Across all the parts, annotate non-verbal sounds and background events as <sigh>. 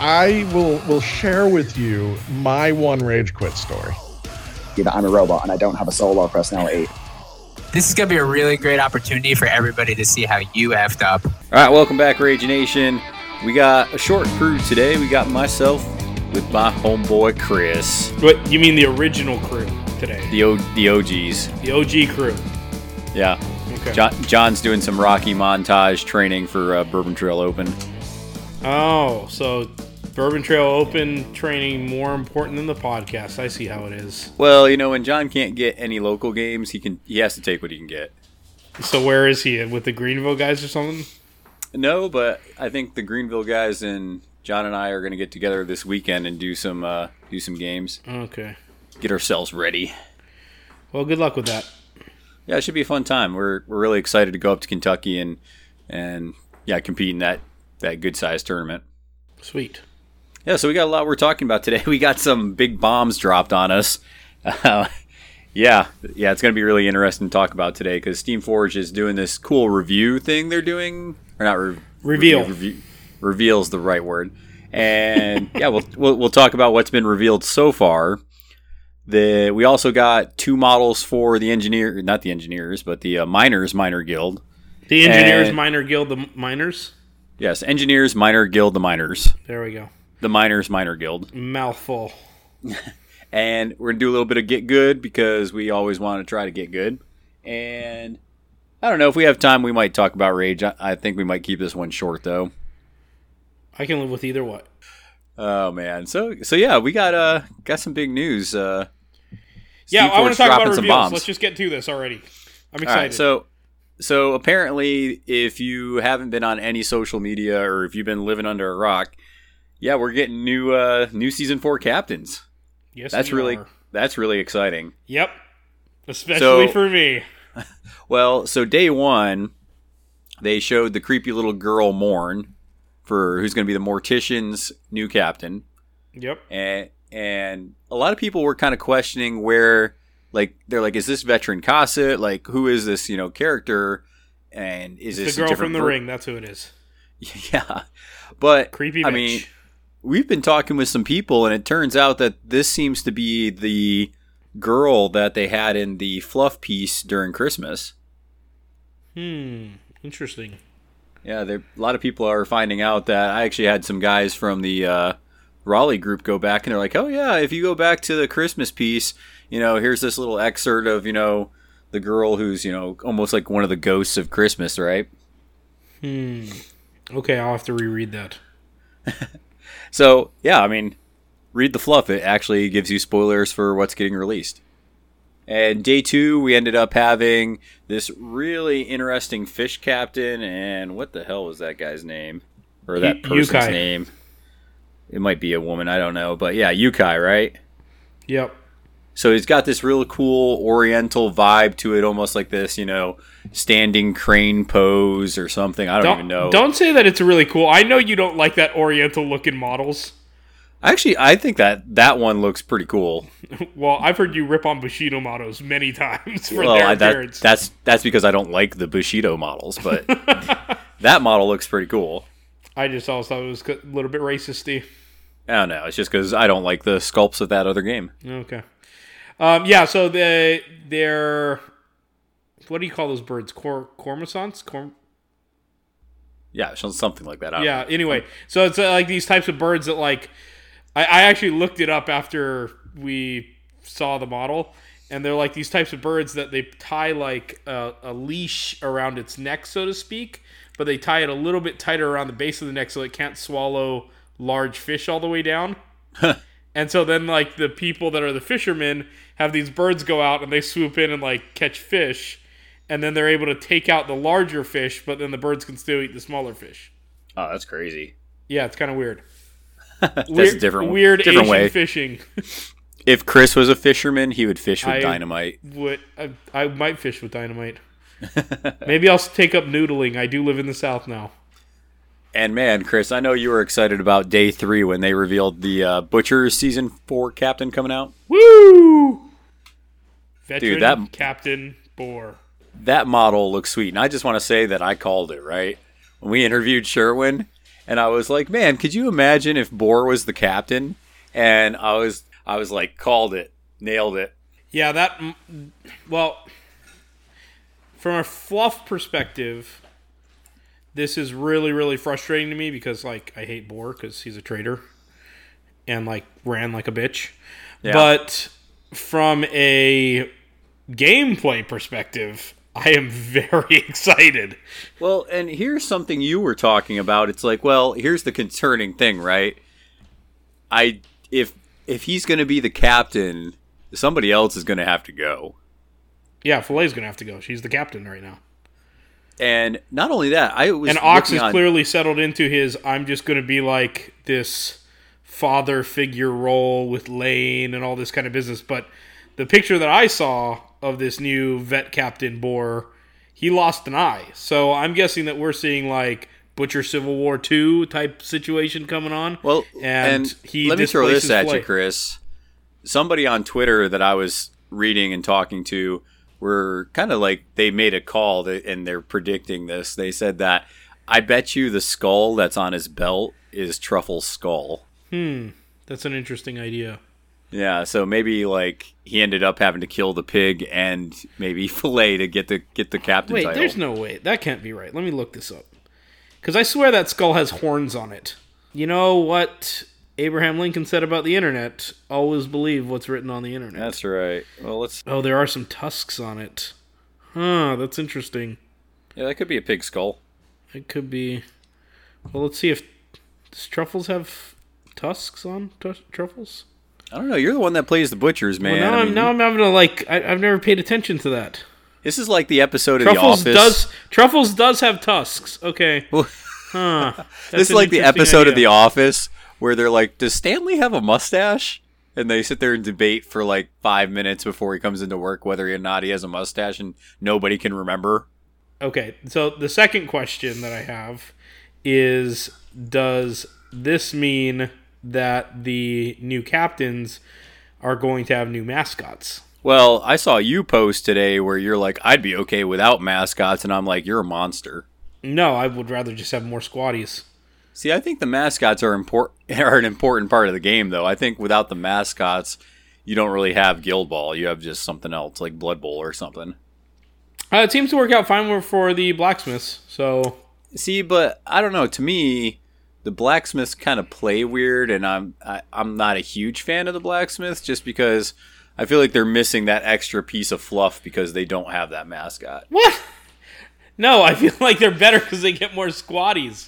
I will will share with you my one rage quit story. That I'm a robot and I don't have a soul or personality. This is gonna be a really great opportunity for everybody to see how you effed up. All right, welcome back, Rage Nation. We got a short crew today. We got myself with my homeboy Chris, What you mean the original crew today? the o- the OGs. The OG crew. Yeah, Okay. John, John's doing some Rocky montage training for uh, Bourbon Trail Open. Oh, so Bourbon Trail Open training more important than the podcast. I see how it is. Well, you know, when John can't get any local games, he can he has to take what he can get. So where is he? With the Greenville guys or something? No, but I think the Greenville guys and John and I are going to get together this weekend and do some uh, do some games, Okay. get ourselves ready. Well, good luck with that. Yeah, it should be a fun time. We're we're really excited to go up to Kentucky and and yeah, compete in that that good sized tournament. Sweet. Yeah, so we got a lot we're talking about today. <laughs> We got some big bombs dropped on us. Uh, <laughs> yeah, yeah, it's going to be really interesting to talk about today because Steamforge is doing this cool review thing they're doing, or not re- Reveal. Review, reveals the right word, and <laughs> yeah, we'll, we'll we'll talk about what's been revealed so far. The we also got two models for the engineer, not the engineers, but the uh, miners minor guild. The Engineers And- Minor Guild, the miners. Yes, engineers minor guild, the miners, There we go. the miners minor guild. Mouthful. <laughs> and we're gonna do a little bit of get good because we always want to try to get good. And I don't know if we have time, we might talk about rage. I, I think we might keep this one short though. I can live with either what. Oh man, so so yeah, we got uh got some big news. Uh, Yeah, Steve I want to talk about reveals. bombs. Let's just get to this already. I'm excited. right, so so apparently, if you haven't been on any social media or if you've been living under a rock, yeah, we're getting new uh new season four captains. yes, That's we really are. that's really exciting. Yep. Especially So- for me. <laughs> Well, so day one, they showed the creepy little girl Morn for who's going to be the Mortician's new captain, Yep. and and a lot of people were kind of questioning where, like, they're like, is this veteran Cosset? Like, who is this you know character? And is The this a girl from the ver- ring. That's who it is. <laughs> Yeah, but Creepy bitch. I mean, we've been talking with some people, and it turns out that this seems to be the girl that they had in the fluff piece during Christmas. hmm. Interesting. Yeah, there, a lot of people are finding out that I actually had some guys from the uh, Raleigh group go back and they're like, "Oh yeah, if you go back to the Christmas piece, you know, here's this little excerpt of you know the girl who's you know almost like one of the ghosts of Christmas, right?" Hmm. Okay, I'll have to reread that. <laughs> So yeah, I mean, read the fluff. It actually gives you spoilers for what's getting released. And day two, we ended up having this really interesting fish captain, and what the hell was that guy's name or that person's Yukai. name? It might be a woman, I don't know, but yeah, Yukai, right? Yep. So he's got this real cool Oriental vibe to it, almost like this, you know, standing crane pose or something. I don't, Don't even know. don't say that it's really cool. I know you don't like that Oriental looking models. Actually, I think that that one looks pretty cool. <laughs> Well, I've heard you rip on Bushido models many times for well, their I, that, appearance. that's that's because I don't like the Bushido models, but <laughs> that model looks pretty cool. I just always thought it was a little bit racisty. I don't know. It's just because I don't like the sculpts of that other game. Okay. Um, yeah, so the they're what do you call those birds? Cor cormosants? Corm- Yeah, something like that. Yeah. know. Anyway, so it's uh, like these types of birds that like I, I actually looked it up after we saw the model, and they're like these types of birds that they tie like a, a leash around its neck, so to speak, but they tie it a little bit tighter around the base of the neck so it can't swallow large fish all the way down. and so then like the people that are the fishermen have these birds go out and they swoop in and like catch fish and then they're able to take out the larger fish but then the birds can still eat the smaller fish Oh, that's crazy. yeah it's kind of weird <laughs> That's weird, a different weird different Asian way. fishing. <laughs> If Chris was a fisherman, he would fish with I- dynamite. Would I, I might fish with dynamite. <laughs> Maybe I'll take up noodling. I do live in the south now. And man, Chris, I know you were excited about day three when they revealed the uh, Butchers season four captain coming out. Woo! Veteran that- Captain Boar. That model looks sweet, and I just want to say that I called it right when we interviewed Sherwin, and I was like, "Man, could you imagine if Boar was the captain?" And I was, I was like, called it, nailed it. Yeah, that. Well, from a fluff perspective, this is really, really frustrating to me because, like, I hate Boar because he's a traitor and, like, ran like a bitch. But from a gameplay perspective, I am <laughs> very excited. Well, and here's something you were talking about. It's like, well, here's the concerning thing, right? I if if he's going to be the captain, somebody else is going to have to go. Yeah, Fillet's going to have to go. She's the captain right now. And not only that, I was And Ox is on- clearly settled into his I'm just going to be like this father figure role with Lane and all this kind of business. But the picture that I saw of this new vet captain Boar, he lost an eye. So I'm guessing that we're seeing like Butcher Civil War 2 type situation coming on. Well, and, and, he let me throw this at Flay. you, Chris. Somebody on Twitter that I was reading and talking to were kind of like they made a call that, and they're predicting this. They said that I bet you the skull that's on his belt is Truffle's skull. Hmm, that's an interesting idea. Yeah, so maybe like he ended up having to kill the pig and maybe <laughs> fillet to get the get the captain Wait, title. there's no way. That can't be right. Let me look this up. Because I swear that skull has horns on it. You know what Abraham Lincoln said about the internet? Always believe what's written on the internet. That's right. Well, let's. oh, there are some tusks on it. Huh, that's interesting. Yeah, that could be a pig skull. It could be. Well, let's see if. Does truffles have tusks on tu- truffles? I don't know. You're the one that plays the butchers, man. well, now, I I'm, mean, now I'm having to like. I, I've never paid attention to that. this is like the episode of Truffles The Office. does. Truffles does have tusks. Okay. Huh. <laughs> this is like the episode of. The Office where they're like, "Does Stanley have a mustache?" And they sit there and debate for like five minutes before he comes into work whether or not he has a mustache, and nobody can remember. Okay, so the second question that I have is Does this mean that the new captains are going to have new mascots? Well, I saw you post today where you're like, "I'd be okay without mascots," and I'm like, "You're a monster." No, I would rather just have more squatties. See, I think the mascots are important <laughs> are an important part of the game, though. I think without the mascots, you don't really have Guild Ball. You have just something else like Blood Bowl or something. Uh, it seems to work out fine for the blacksmiths. So See, but I don't know. To me, the blacksmiths kind of play weird, and I'm I, I'm not a huge fan of the blacksmiths just because I feel like they're missing that extra piece of fluff because they don't have that mascot. what? <laughs> No, I feel like they're better because they get more squatties.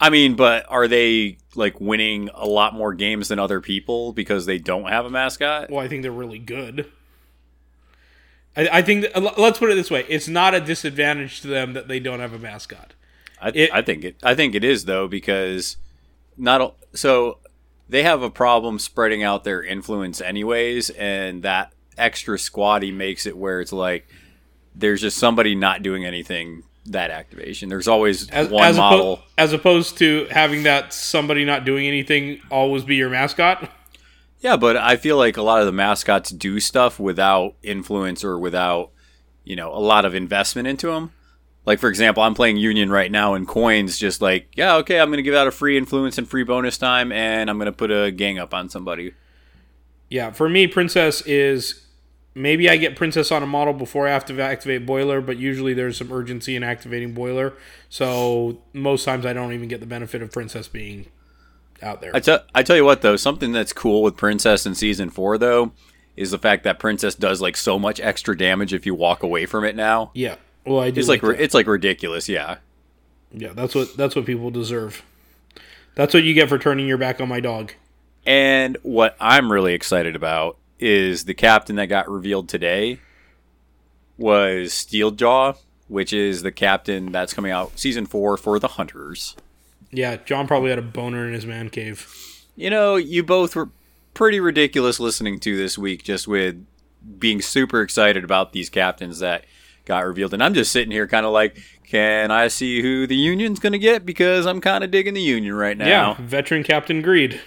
I mean, but are they like winning a lot more games than other people because they don't have a mascot? Well, I think they're really good. I, I think uh, that, let's put it this way: it's not a disadvantage to them that they don't have a mascot. I, It- I think it. I think it is though because not so they have a problem spreading out their influence anyways, and that extra squatty makes it where it's like there's just somebody not doing anything that activation. There's always As, one as, oppo- model. as opposed to having that somebody not doing anything always be your mascot. Yeah, but I feel like a lot of the mascots do stuff without influence or without, you know, a lot of investment into them. Like for example, I'm playing Union right now, and coins just like, yeah, okay, I'm going to give out a free influence and free bonus time, and I'm going to put a gang up on somebody. Yeah, for me, Princess is maybe I get Princess on a model before I have to activate Boiler, but usually there's some urgency in activating Boiler. So most times I don't even get the benefit of Princess being out there. I tell I tell you what though, something that's cool with Princess in season four though is the fact that Princess does like so much extra damage if you walk away from it now. yeah, well, I do. It's like that. it's like ridiculous, yeah. yeah, that's what that's what people deserve. That's what you get for turning your back on my dog. And what I'm really excited about is the captain that got revealed today was Steeljaw, which is the captain that's coming out season four for the Hunters. Yeah, John probably had a boner in his man cave. You know, you both were pretty ridiculous listening to this week, just with being super excited about these captains that got revealed. And I'm just sitting here kind of like, can I see who the Union's going to get? Because I'm kind of digging the Union right now. Yeah, veteran Captain Greed.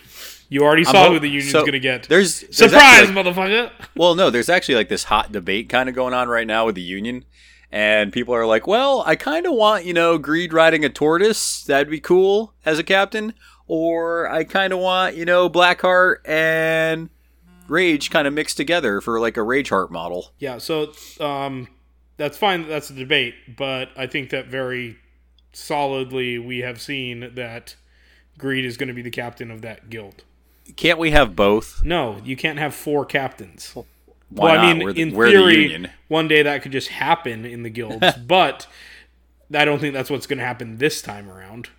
You already I'm saw ho- who the union's so gonna get. There's, there's Surprise, actually, like- motherfucker! well, no, there's actually like this hot debate kind of going on right now with the Union. And people are like, well, I kind of want, you know, Greed riding a tortoise. That'd be cool as a captain. Or I kind of want, you know, Blackheart and Rage kind of mixed together for like a Rage Heart model. Yeah, so um, that's fine. That's a debate, but I think that very solidly we have seen that Greed is going to be the captain of that guild. Can't we have both? No, you can't have four captains. Why well, not? I mean, we're the, in we're theory, the Union. one day that could just happen in the guilds, <laughs> but I don't think that's what's going to happen this time around.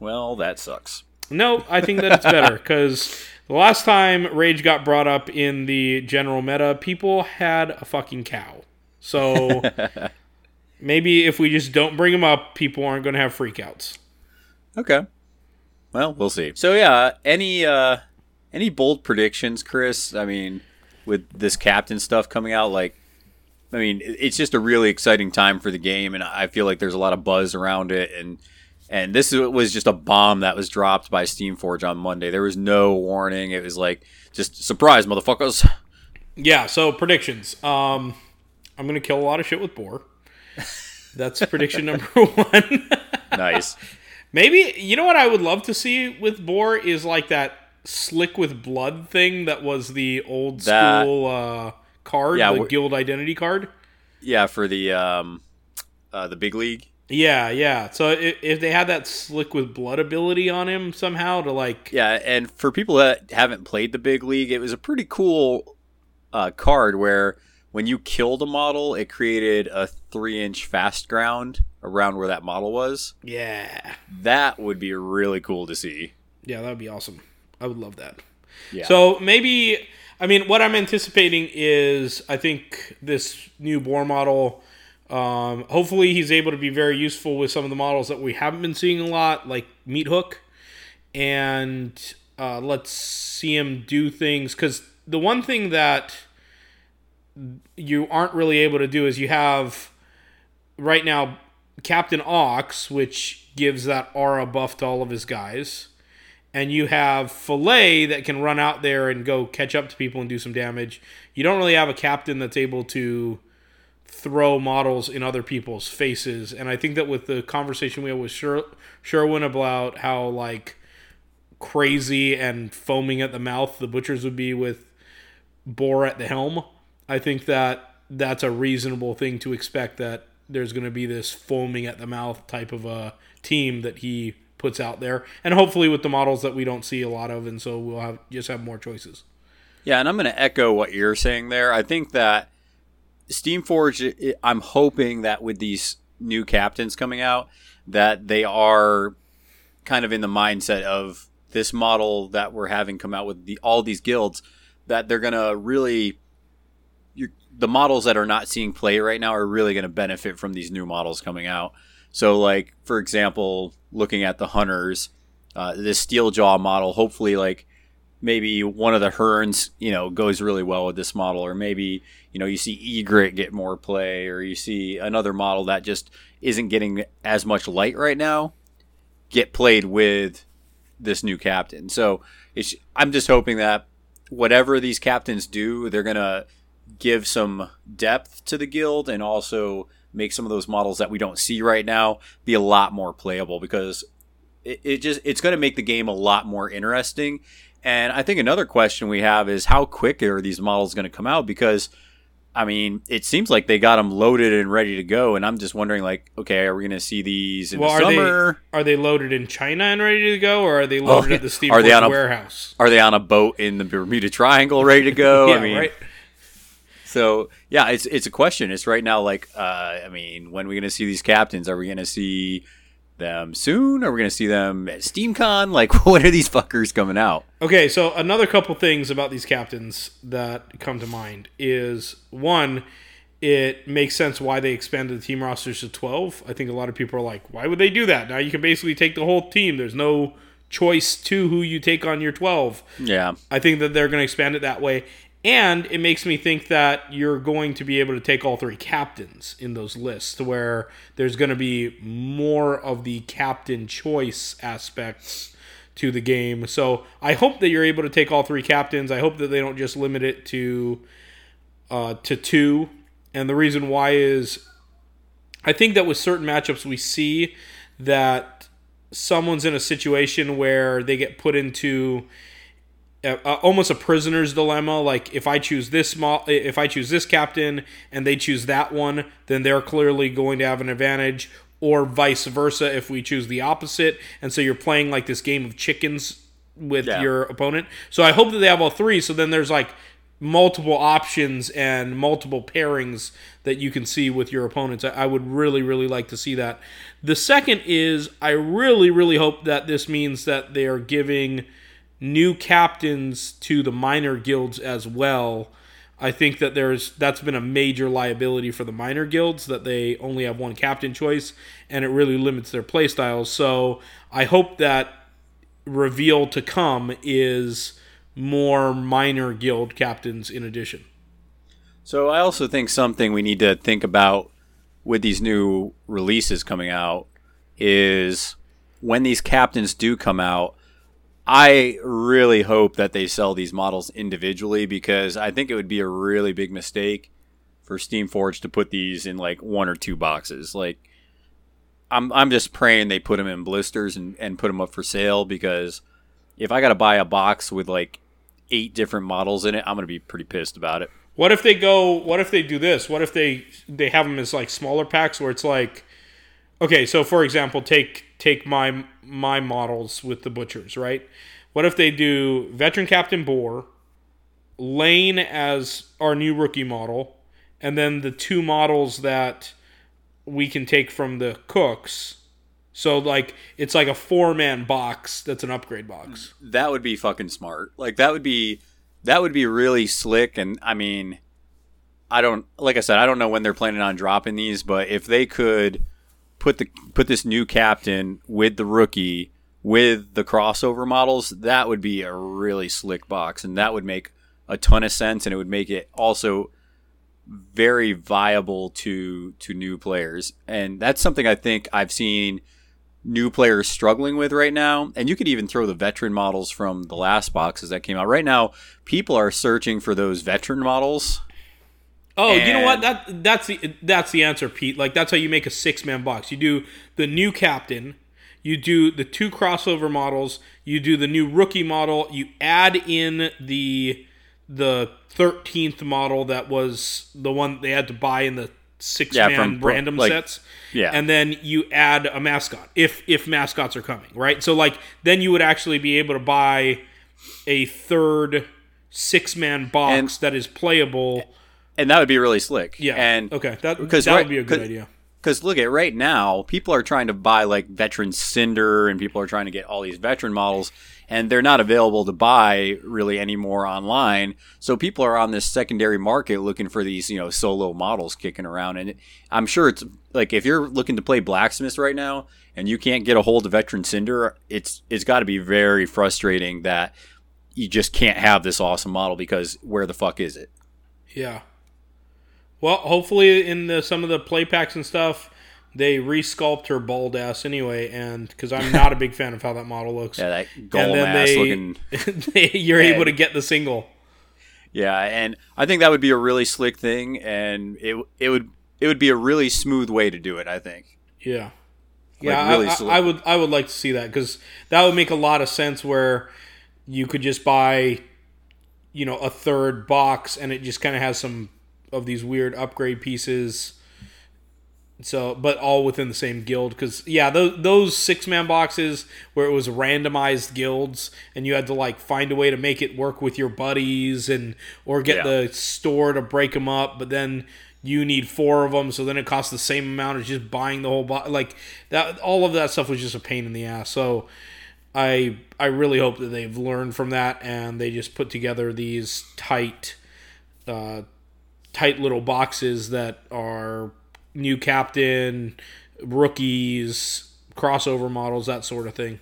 Well, that sucks. No, I think that it's better <laughs> because the last time Rage got brought up in the general meta, people had a fucking cow. So <laughs> maybe if we just don't bring him up, people aren't going to have freakouts. Okay. Well, we'll see. So yeah, any uh any bold predictions, Chris? I mean, with this captain stuff coming out, like I mean, it's just a really exciting time for the game and I feel like there's a lot of buzz around it and and this was just a bomb that was dropped by Steamforge on Monday. There was no warning. It was like just surprise, motherfuckers. Yeah, so predictions. Um, I'm going to kill a lot of shit with Boar. That's prediction number <laughs> one. nice. Maybe you know what I would love to see with Boar is like that slick with blood thing that was the old That- school uh, card, Yeah, the guild identity card. Yeah, for the um uh the big league. Yeah, yeah. So if, if they had that slick with blood ability on him somehow to like, Yeah, and for people that haven't played the big league, it was a pretty cool uh, card where when you killed a model, it created a three-inch fast ground around where that model was. yeah, That would be really cool to see. yeah, that would be awesome. I would love that. Yeah. So maybe, I mean, what I'm anticipating is I think this new Boar model. Um, hopefully, he's able to be very useful with some of the models that we haven't been seeing a lot, like Meat Hook, and uh, let's see him do things. Because the one thing that you aren't really able to do is you have right now Captain Ox, which gives that aura buff to all of his guys and you have Fillet that can run out there and go catch up to people and do some damage. You don't really have a captain that's able to throw models in other people's faces. And I think that with the conversation we had with Sher- Sherwin about how like crazy and foaming at the mouth the butchers would be with Boar at the helm, I think that that's a reasonable thing to expect that there's going to be this foaming at the mouth type of a team that he puts out there, and hopefully with the models that we don't see a lot of, and so we'll have just have more choices. Yeah, and I'm going to echo what you're saying there. I think that Steamforge, I'm hoping that with these new captains coming out, that they are kind of in the mindset of this model that we're having come out with the, all these guilds, that they're going to really. The models that are not seeing play right now are really going to benefit from these new models coming out. So, like for example, looking at the hunters, uh, this Steeljaw model, hopefully, like maybe one of the Herns, you know, goes really well with this model, or maybe you know you see Egret get more play, or you see another model that just isn't getting as much light right now get played with this new captain. So I'm just hoping that whatever these captains do, they're gonna give some depth to the guild and also make some of those models that we don't see right now be a lot more playable because it, it just it's going to make the game a lot more interesting and i think another question we have is how quick are these models going to come out because i mean it seems like they got them loaded and ready to go and i'm just wondering like okay are we going to see these in Well, the are summer they are they loaded in China and ready to go, or are they oh, loaded Oh, at the Steve <laughs> are they on a- warehouse? are they on a boat in the bermuda triangle ready to go <laughs> yeah, i mean right. So yeah, it's it's a question. It's right now like uh, I mean, when are we gonna see these captains? Are we gonna see them soon? Are we gonna see them at SteamCon? <laughs> Like, when are these fuckers coming out? Okay, so another couple things about these captains that come to mind is one, it makes sense why they expanded the team rosters to 12. I think a lot of people are like, why would they do that? Now you can basically take the whole team. There's no choice to who you take on your 12. Yeah. I think that they're going to expand it that way. And it makes me think that you're going to be able to take all three captains in those lists, where there's going to be more of the captain choice aspects to the game. So I hope that you're able to take all three captains. I hope that they don't just limit it to uh, to two. And the reason why is I think that with certain matchups we see that someone's in a situation where they get put into uh, almost a prisoner's dilemma. Like if I choose this mo- if I choose this captain and they choose that one, then they're clearly going to have an advantage. Or vice versa if we choose the opposite, and so you're playing like this game of chickens with Yeah. your opponent. So I hope that they have all three. So then there's like multiple options and multiple pairings that you can see with your opponents. I would really, really like to see that. The second is I really, really hope that this means that they are giving new captains to the minor guilds as well. I think that there's that's been a major liability for the minor guilds that they only have one captain choice and it really limits their playstyles. So I hope that reveal to come is more minor guild captains in addition. So I also think something we need to think about with these new releases coming out is when these captains do come out, I really hope that they sell these models individually because I think it would be a really big mistake for Steamforge to put these in like one or two boxes. Like I'm I'm just praying they put them in blisters and, and put them up for sale because if I got to buy a box with like eight different models in it, I'm to be pretty pissed about it. What if they go? What if they do this? What if they they have them as like smaller packs where it's like, okay, so for example, take take my my models with the butchers, right? What if they do veteran captain Boar, Lane as our new rookie model, and then the two models that we can take from the cooks. So like it's like a four man box that's an upgrade box. that would be fucking smart. Like that would be that would be really slick and I mean I don't like I said I don't know when they're planning on dropping these, but if they could put the put this new captain with the rookie with the crossover models, that would be a really slick box and that would make a ton of sense and it would make it also very viable to to new players. And that's something I think I've seen new players struggling with right now. And you could even throw the veteran models from the last boxes that came out. Right now, people are searching for those veteran models. Oh, you know what? That that's the that's the answer, Pete. Like that's how you make a six man box. You do the new captain, you do the two crossover models, you do the new rookie model, you add in the the thirteenth model that was the one they had to buy in the six Yeah, man from random like- sets. yeah. And then you add a mascot if if mascots are coming, right? So like then you would actually be able to buy a third six man box And- that is playable. And that would be really slick. Yeah. And okay, that because that right- would be a good idea. Because look at right now, people are trying to buy like veteran Cinder, and people are trying to get all these veteran models, and they're not available to buy really anymore online. So people are on this secondary market looking for these, you know, solo models kicking around. And I'm sure it's like if you're looking to play blacksmith right now and you can't get a hold of veteran Cinder, it's it's got to be very frustrating that you just can't have this awesome model because where the fuck is it? Yeah. Well, hopefully in the, some of the play packs and stuff, they resculpt her bald ass anyway, and because I'm not a big fan of how that model looks. Yeah, that and golem then ass they, looking. <laughs> they- you're able to get the single. Yeah, and I think that would be a really slick thing, and it it would it would be a really smooth way to do it. I think. Yeah. Like, Yeah, really I, I. I would I would like to see that because that would make a lot of sense where you could just buy, you know, a third box and it just kind of has some of these weird upgrade pieces. So, but all within the same guild because yeah, those those six man boxes where it was randomized guilds and you had to like find a way to make it work with your buddies and or get Yeah. the store to break them up, but then you need four of them, so then it costs the same amount as just buying the whole box. Like that, all of that stuff was just a pain in the ass. So I I really hope that they've learned from that and they just put together these tight, uh, tight little boxes that are new captain, rookies, crossover models, that sort of thing.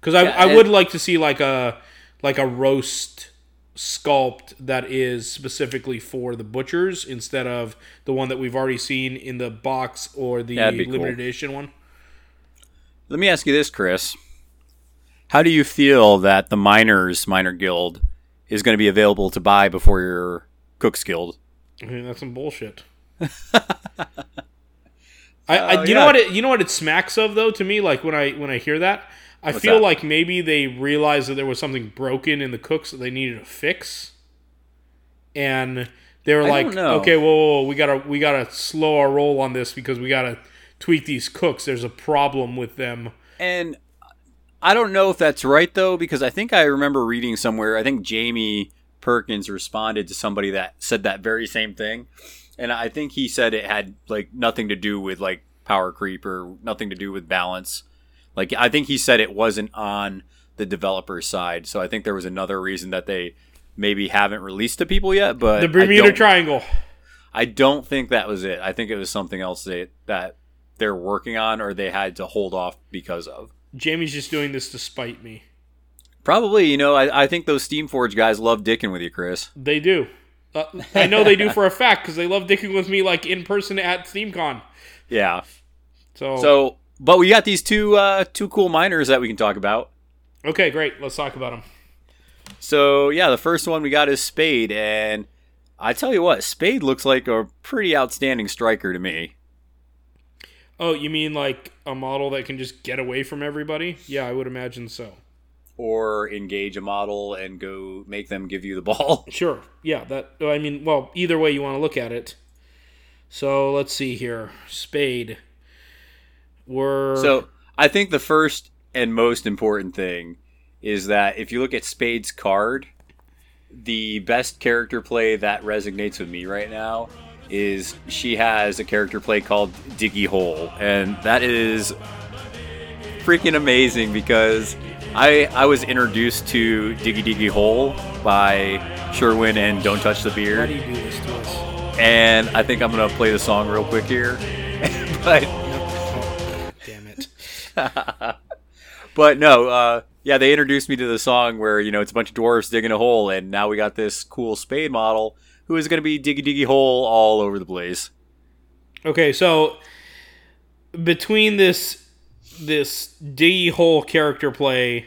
Because I, Yeah, I would like to see like a like a roast sculpt that is specifically for the butchers instead of the one that we've already seen in the box or the That'd cool. limited edition one. Let me ask you this, Chris. How do you feel that the miners minor guild is going to be available to buy before your Cook's Guild? I mean, that's some bullshit. <laughs> I, I Uh, you know what it you know what it smacks of though to me like when I when I hear that I What's feel that? like maybe they realized that there was something broken in the cooks that they needed to fix, and they were I like, okay, whoa, whoa, whoa, we gotta we gotta slow our roll on this because we gotta tweak these cooks. There's a problem with them. And I don't know if that's right though, because I think I remember reading somewhere. I think Jamie Perkins responded to somebody that said that very same thing, and I think he said it had like nothing to do with like power creep or nothing to do with balance. Like I think he said it wasn't on the developer side, so I think there was another reason that they maybe haven't released to people yet. But The Bermuda Triangle. I don't think that was it. I think it was something else they, that they're working on or they had to hold off because of. Jamie's just doing this to spite me. Probably, you know, I, I think those Steamforge guys love dicking with you, Chris. They do. Uh, I know they do for a fact because they love dicking with me like in person at SteamCon. Yeah. So, So, but we got these two uh, two cool miners that we can talk about. okay, great. Let's talk about them. So yeah, the first one we got is Spade, and I tell you what, Spade looks like a pretty outstanding striker to me. Oh, you mean like a model that can just get away from everybody? Yeah, I would imagine so. Or engage a model and go make them give you the <laughs> ball. Sure. Yeah, that I mean, well, either way you want to look at it. So, let's see here. Spade. We're So I think the first and most important thing is that if you look at Spade's card, the best character play that resonates with me right now is she has a character play called Diggy Hole, and that is freaking amazing because I I was introduced to Diggy Diggy Hole by Sherwin and Don't Touch the Beard, do you do this to us? and I think I'm gonna play the song real quick here, <laughs> but. Damn it. <laughs> But no, uh, yeah, they introduced me to the song where you know it's a bunch of dwarves digging a hole, and now we got this cool spade model who is going to be diggy diggy hole all over the place. Okay, so between this this D hole character play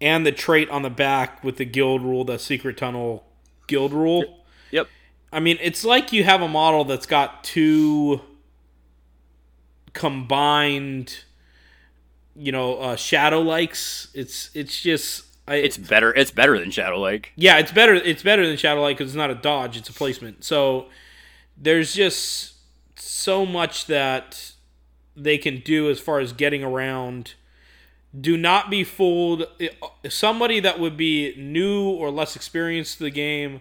and the trait on the back with the guild rule, the secret tunnel guild rule, Yep. I mean, it's like you have a model that's got two combined, you know, uh, shadow likes. It's it's just I, It's better. It's better than Shadow Like. yeah, it's better. It's better than Shadow Like because it's not a dodge; it's a placement. So there's just so much that they can do as far as getting around. Do not be fooled. Somebody that would be new or less experienced to the game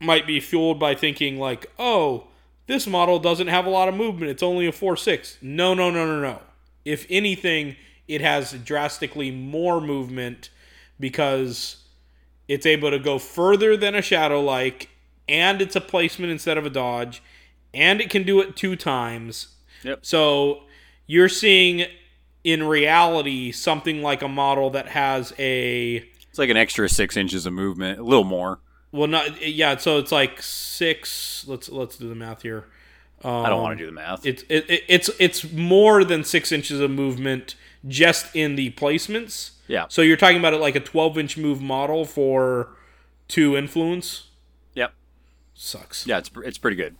might be fueled by thinking like, "Oh, this model doesn't have a lot of movement. It's only a four six. No, no, no, no, no. If anything, it has drastically more movement because it's able to go further than a shadow like, and it's a placement instead of a dodge, and it can do it two times. Yep. So you're seeing in reality something like a model that has a It's like an extra six inches of movement, a little more. well not yeah so it's like six let's let's do the math here I don't um, want to do the math. it's it, it, it's it's more than six inches of movement just in the placements Yeah. so you're talking about it like a 12 inch move model for two influence Yep. sucks Yeah, it's it's pretty good.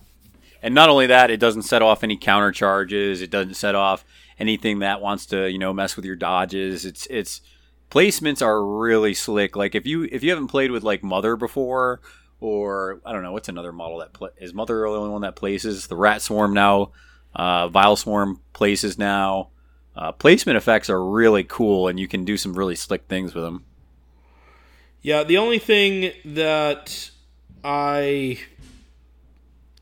And not only that, it doesn't set off any counter charges. It doesn't set off anything that wants to you know mess with your dodges. It's it's placements are really slick. Like if you if you haven't played with like Mother before, or I don't know what's another model that pla is Mother the only one that places the Rat Swarm now, uh, Vile Swarm places now. Uh, placement effects are really cool, and you can do some really slick things with them. Yeah, the only thing that I,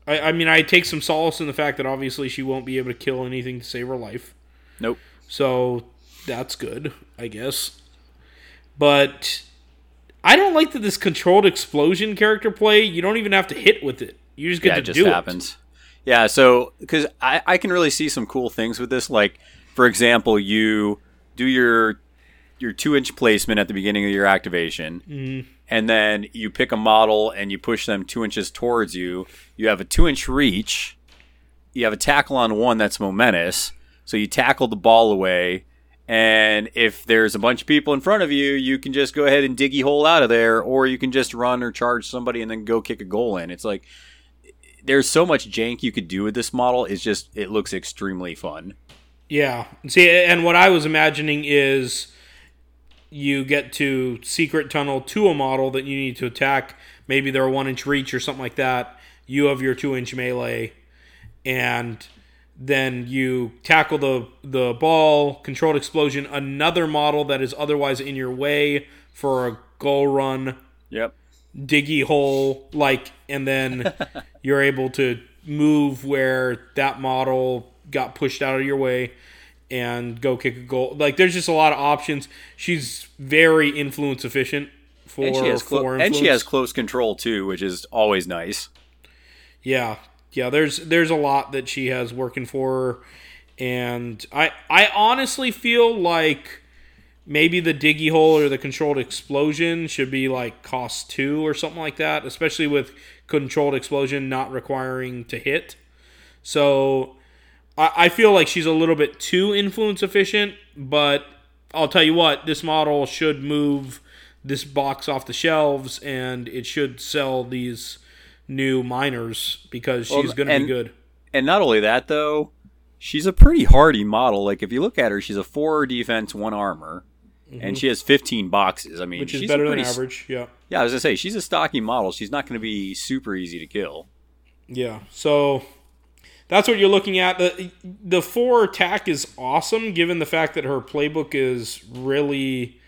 I, I mean, I take some solace in the fact that obviously she won't be able to kill anything to save her life, Nope. so that's good, I guess. But I don't like that this controlled explosion character play. You don't even have to hit with it. You just get yeah, to it just do happens. Yeah, so because I, I can really see some cool things with this. Like, for example, you do your your two inch placement at the beginning of your activation, Mm-hmm. And then you pick a model and you push them two inches towards you. You have a two inch reach. You have a tackle on one that's momentous, so you tackle the ball away. And if there's a bunch of people in front of you, you can just go ahead and diggy hole out of there, or you can just run or charge somebody and then go kick a goal in. It's like there's so much jank you could do with this model. It's just it looks extremely fun. Yeah. See, and what I was imagining is you get to secret tunnel to a model that you need to attack. Maybe they're a one inch reach or something like that. You have your two inch melee, and then you tackle the the ball, controlled explosion, another model that is otherwise in your way for a goal run, Yep. diggy hole, like, and then <laughs> you're able to move where that model got pushed out of your way and go kick a goal. Like, there's just a lot of options. She's very influence efficient for And she has clo- and she has close control too, which is always nice. Yeah, yeah. There's there's a lot that she has working for her, and I I honestly feel like maybe the diggy hole or the controlled explosion should be like cost two or something like that, especially with controlled explosion not requiring to hit. So I, I feel like she's a little bit too influence efficient, but I'll tell you what, this model should move this box off the shelves and it should sell these new miners because she's Well, going to be good. And not only that though, she's a pretty hardy model. Like if you look at her, she's a four defense, one armor, and she has 15 boxes. I mean, Mm-hmm. Which is she's better a than pretty, average. Yeah. Yeah, I was gonna say she's a stocky model. She's not going to be super easy to kill. Yeah. So that's what you're looking at. The the four attack is awesome given the fact that her playbook is really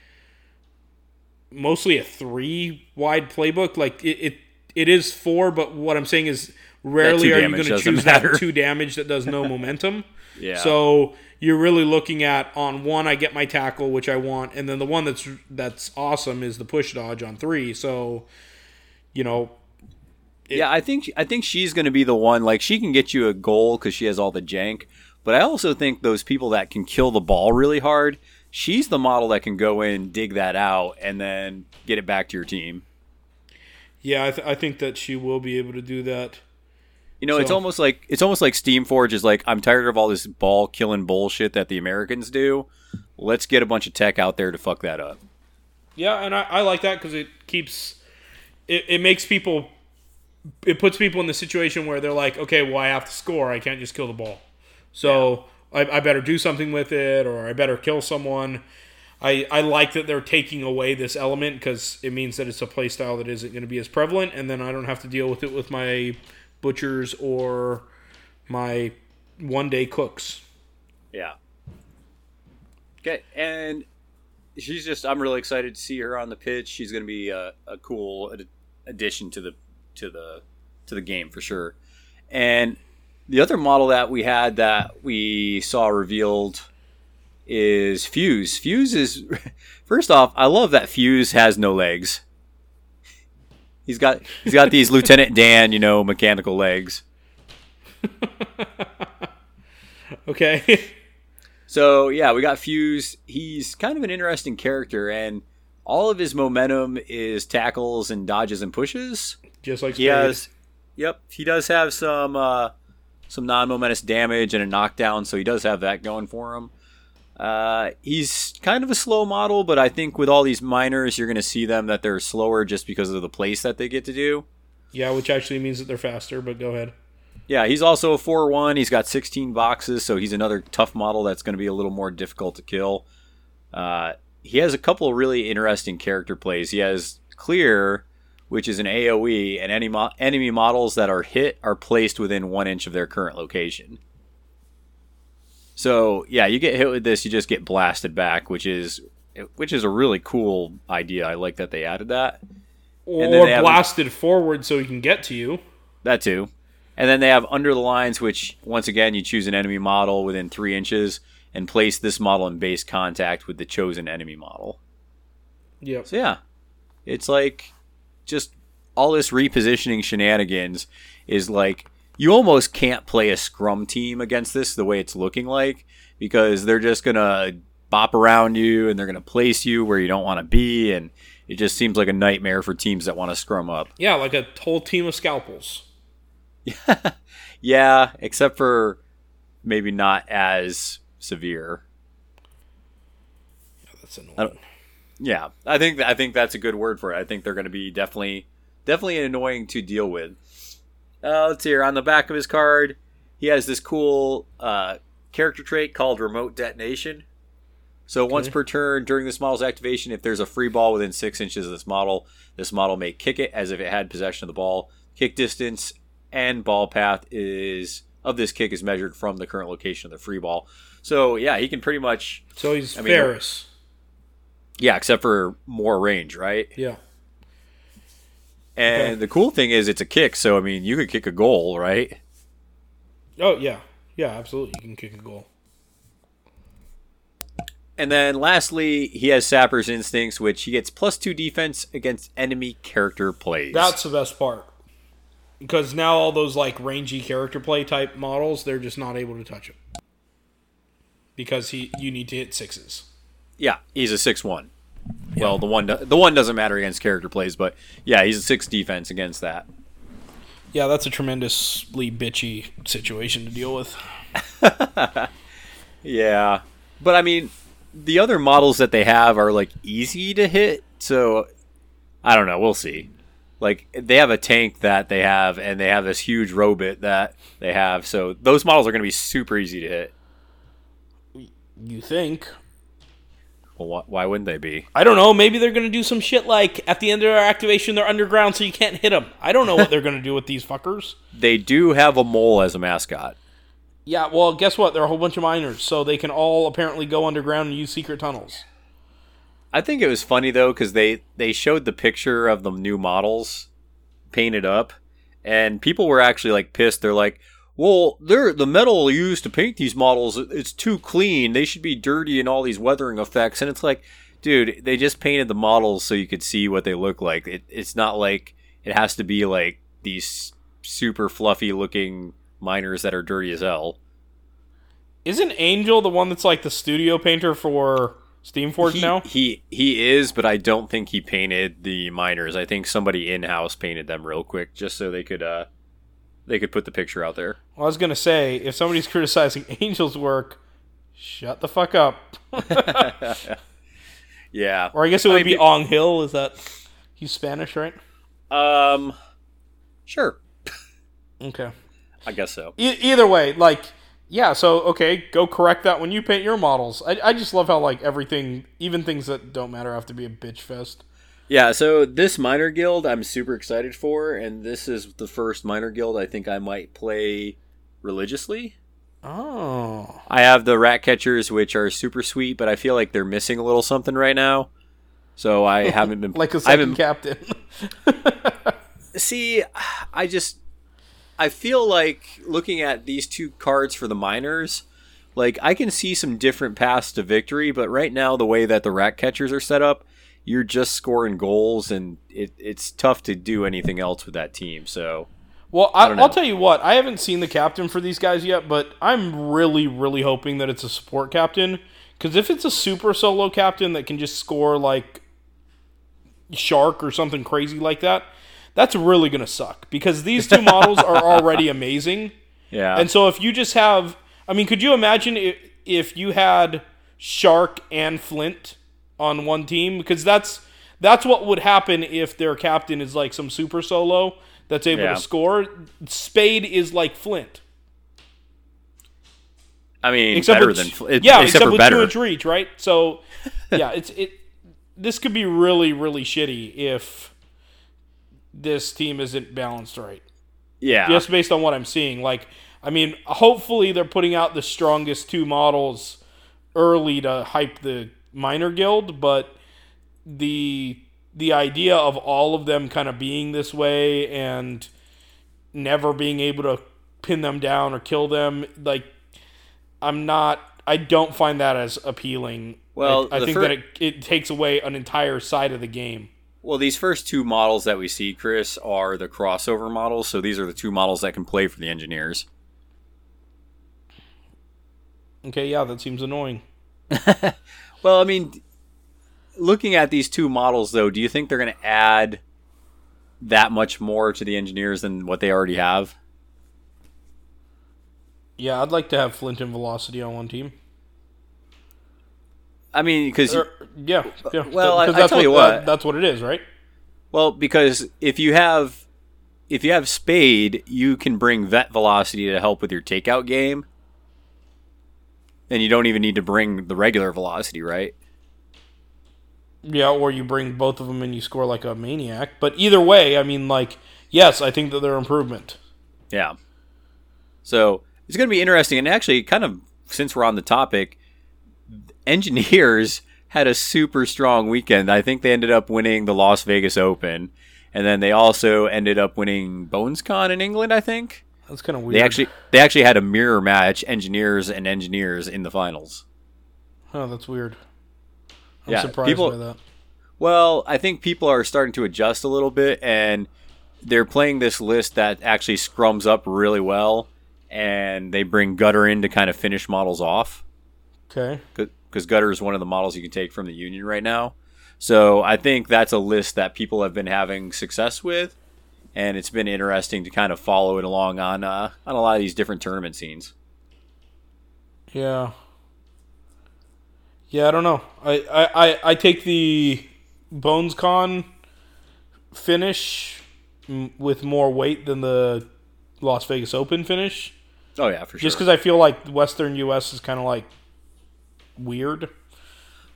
mostly a three wide playbook. Like it, it it is four, but what I'm saying is rarely are you going to choose matter. that two damage that does no <laughs> momentum. Yeah. So you're really looking at on one I get my tackle, which I want, and then the one that's that's awesome is the push dodge on three. So you know, yeah, I think I think she's going to be the one. Like she can get you a goal because she has all the jank. But I also think those people that can kill the ball really hard, she's the model that can go in, dig that out, and then get it back to your team. yeah, I, th- I think that she will be able to do that. You know, it's almost like it's almost like Steamforge is like I'm tired of all this ball killing bullshit that the Americans do. Let's get a bunch of tech out there to fuck that up. Yeah, and I, I like that because it keeps it, it makes people it puts people in the situation where they're like, okay, well, I have to score. I can't just kill the ball. So I, I better do something with it, or I better kill someone. I, I like that they're taking away this element because it means that it's a play style that isn't going to be as prevalent, and then I don't have to deal with it with my butchers or my one day cooks. Yeah. Okay, and she's just I'm really excited to see her on the pitch. She's going to be a, a cool addition to the to the to the game for sure. And the other model that we had that we saw revealed is Fuse. Fuse is <laughs> first off, I love that Fuse has no legs. He's got he's got these Lieutenant <laughs> Dan, you know, mechanical legs. <laughs> Okay. So yeah, we got Fuse. He's kind of an interesting character, and all of his momentum is tackles and dodges and pushes. Just like He has, yep, he does have some uh, some non-momentous damage and a knockdown, so he does have that going for him. Uh, he's kind of a slow model, but I think with all these miners, you're going to see them that they're slower just because of the place that they get to do. Yeah, which actually means that they're faster, but go ahead. Yeah, he's also a 4 1. He's got 16 boxes, so he's another tough model that's going to be a little more difficult to kill. Uh, he has a couple of really interesting character plays. He has Clear, which is an AoE, and any mo- enemy models that are hit are placed within one inch of their current location. So, yeah, you get hit with this, you just get blasted back, which is which is a really cool idea. I like that they added that. Or they have- blasted forward so he can get to you. That too. And then they have under the lines, which once again you choose an enemy model within three inches and place this model in base contact with the chosen enemy model. Yep. So yeah, it's like just all this repositioning shenanigans is like you almost can't play a scrum team against this the way it's looking like because they're just gonna bop around you and they're gonna place you where you don't want to be and it just seems like a nightmare for teams that want to scrum up. Yeah, like a whole team of scalpels. <laughs> Yeah, except for maybe not as severe. Yeah, That's annoying. Yeah, I think I think that's a good word for it. I think they're going to be definitely definitely annoying to deal with. Uh, let's see here on the back of his card, he has this cool uh, character trait called remote detonation. So once per turn during this model's activation, if there's a free ball within six inches of this model, this model may kick it as if it had possession of the ball. Kick distance and ball path is of this kick is measured from the current location of the free ball. So yeah, he can pretty much So he's I mean, Ferris. Yeah, except for more range, right? Yeah. And Okay. the cool thing is it's a kick, so I mean you could kick a goal, right? Oh yeah. Yeah, absolutely. You can kick a goal. And then lastly, he has Sapper's Instincts, which he gets plus two defense against enemy character plays. That's the best part. Because now all those like rangy character play type models, they're just not able to touch him. Because he you need to hit sixes. Yeah, he's a six one. Well, the one the one doesn't matter against character plays, but yeah, he's a six defense against that. Yeah, that's a tremendously bitchy situation to deal with. <laughs> Yeah, but I mean, the other models that they have are like easy to hit, so I don't know. We'll see. Like they have a tank that they have, and they have this huge robot that they have, so those models are going to be super easy to hit. You think? Well, wh- why wouldn't they be? I don't know. Maybe they're gonna do some shit like at the end of their activation, they're underground, so you can't hit them. I don't know what they're gonna do with these fuckers. <laughs> They do have a mole as a mascot. Yeah, well, guess what? They're a whole bunch of miners, so they can all apparently go underground and use secret tunnels. I think it was funny though because they they showed the picture of the new models painted up, and people were actually like pissed. They're like, "Well, they're the metal used to paint these models. It's too clean. They should be dirty and all these weathering effects." And it's like, dude, they just painted the models so you could see what they look like. It, it's not like it has to be like these super fluffy looking miners that are dirty as hell. Isn't Angel the one that's like the studio painter for Steamforge he, now? He he is, but I don't think he painted the miners. I think somebody in house painted them real quick just so they could uh they could put the picture out there. Well, I was gonna say, if somebody's criticizing <laughs> Angel's work, shut the fuck up. <laughs> Yeah. Or I guess it I would mean, be Ong Hill. Is that he's Spanish, right? Um sure. Okay. I guess so. E- either way, like, yeah. So okay, go correct that when you paint your models. I, I just love how like everything, even things that don't matter, have to be a bitch fest. Yeah, so this miner guild I'm super excited for and this is the first miner guild I think I might play religiously. Oh, I have the rat catchers which are super sweet, but I feel like they're missing a little something right now. So I <laughs> haven't been like a second captain. <laughs> See, I just I feel like looking at these two cards for the miners, like I can see some different paths to victory, but right now the way that the rat catchers are set up, you're just scoring goals and it, it's tough to do anything else with that team. So Well, I, don't I'll tell you what. I haven't seen the captain for these guys yet, but I'm really, really hoping that it's a support captain. Because if it's a super solo captain that can just score like Shark or something crazy like that, that's really going to suck. Because these two models are <laughs> already amazing. yeah, And so if you just have, I mean, could you imagine if, if you had Shark and Flint on one team? Because that's that's what would happen if their captain is like some super solo that's able Yeah. to score. Spade is like Flint, I mean except better with, than Fl- it- yeah, except, except, for with better. two inch reach, right? So yeah, it's it. This could be really really shitty if this team isn't balanced right. yeah, just based on what I'm seeing. Like, I mean, hopefully they're putting out the strongest two models early to hype the miner guild, but the the idea of all of them kind of being this way and never being able to pin them down or kill them, like, I'm not. I don't find that as appealing. Well, I, I think fir- that it, it takes away an entire side of the game. Well, these first two models that we see, Chris, are the crossover models. So these are the two models that can play for the engineers. Okay, yeah, that seems annoying. <laughs> Well, I mean, looking at these two models, though, do you think they're going to add that much more to the engineers than what they already have? Yeah, I'd like to have Flint and Velocity on one team. I mean, because yeah, uh, yeah. Well, I- I that's tell you that- what. that's what it is, right? well, because if you have if you have Spade, you can bring Vet Velocity to help with your takeout game, and you don't even need to bring the regular Velocity, right? Yeah, or you bring both of them and you score like a maniac. But either way, I mean, like, yes, I think that they're improvement. Yeah. So it's going to be interesting. And actually, kind of since we're on the topic, engineers <laughs> had a super strong weekend. I think they ended up winning the Las Vegas Open. And then they also ended up winning BonesCon in England, I think. That's kind of weird. They actually they actually had a mirror match, engineers and engineers in the finals. oh, that's weird. I'm Yeah, surprised people- by that. Well, I think people are starting to adjust a little bit, and they're playing this list that actually scrums up really well, and they bring Gutter in to kind of finish models off Okay. because Gutter is one of the models you can take from the Union right now. So I think that's a list that people have been having success with, and it's been interesting to kind of follow it along on uh, on a lot of these different tournament scenes. Yeah. Yeah, I don't know. I, I, I, I take the BonesCon finish m- with more weight than the Las Vegas Open finish. Oh yeah, for sure. Just because I feel like Western US is kind of like weird.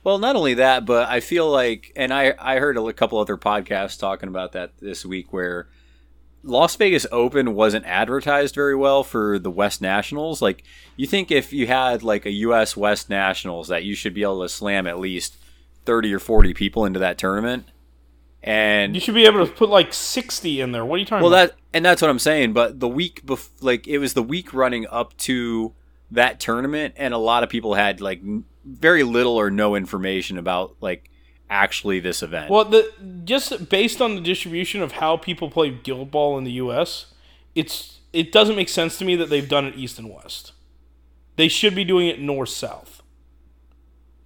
Well, not only that, but I feel like, and I I heard a couple other podcasts talking about that this week, where Las Vegas Open wasn't advertised very well for the West Nationals. Like, you think if you had like a U.S. West Nationals, that you should be able to slam at least thirty or forty people into that tournament, and You should be able to put like 60 in there. What are you talking well, about? that and that's what I'm saying. But the week bef- like it was the week running up to that tournament, and a lot of people had like very little or no information about like actually this event. Well, the just based on the distribution of how people play Guild Ball in the U.S., it's it doesn't make sense to me that they've done it East and West. They should be doing it North South.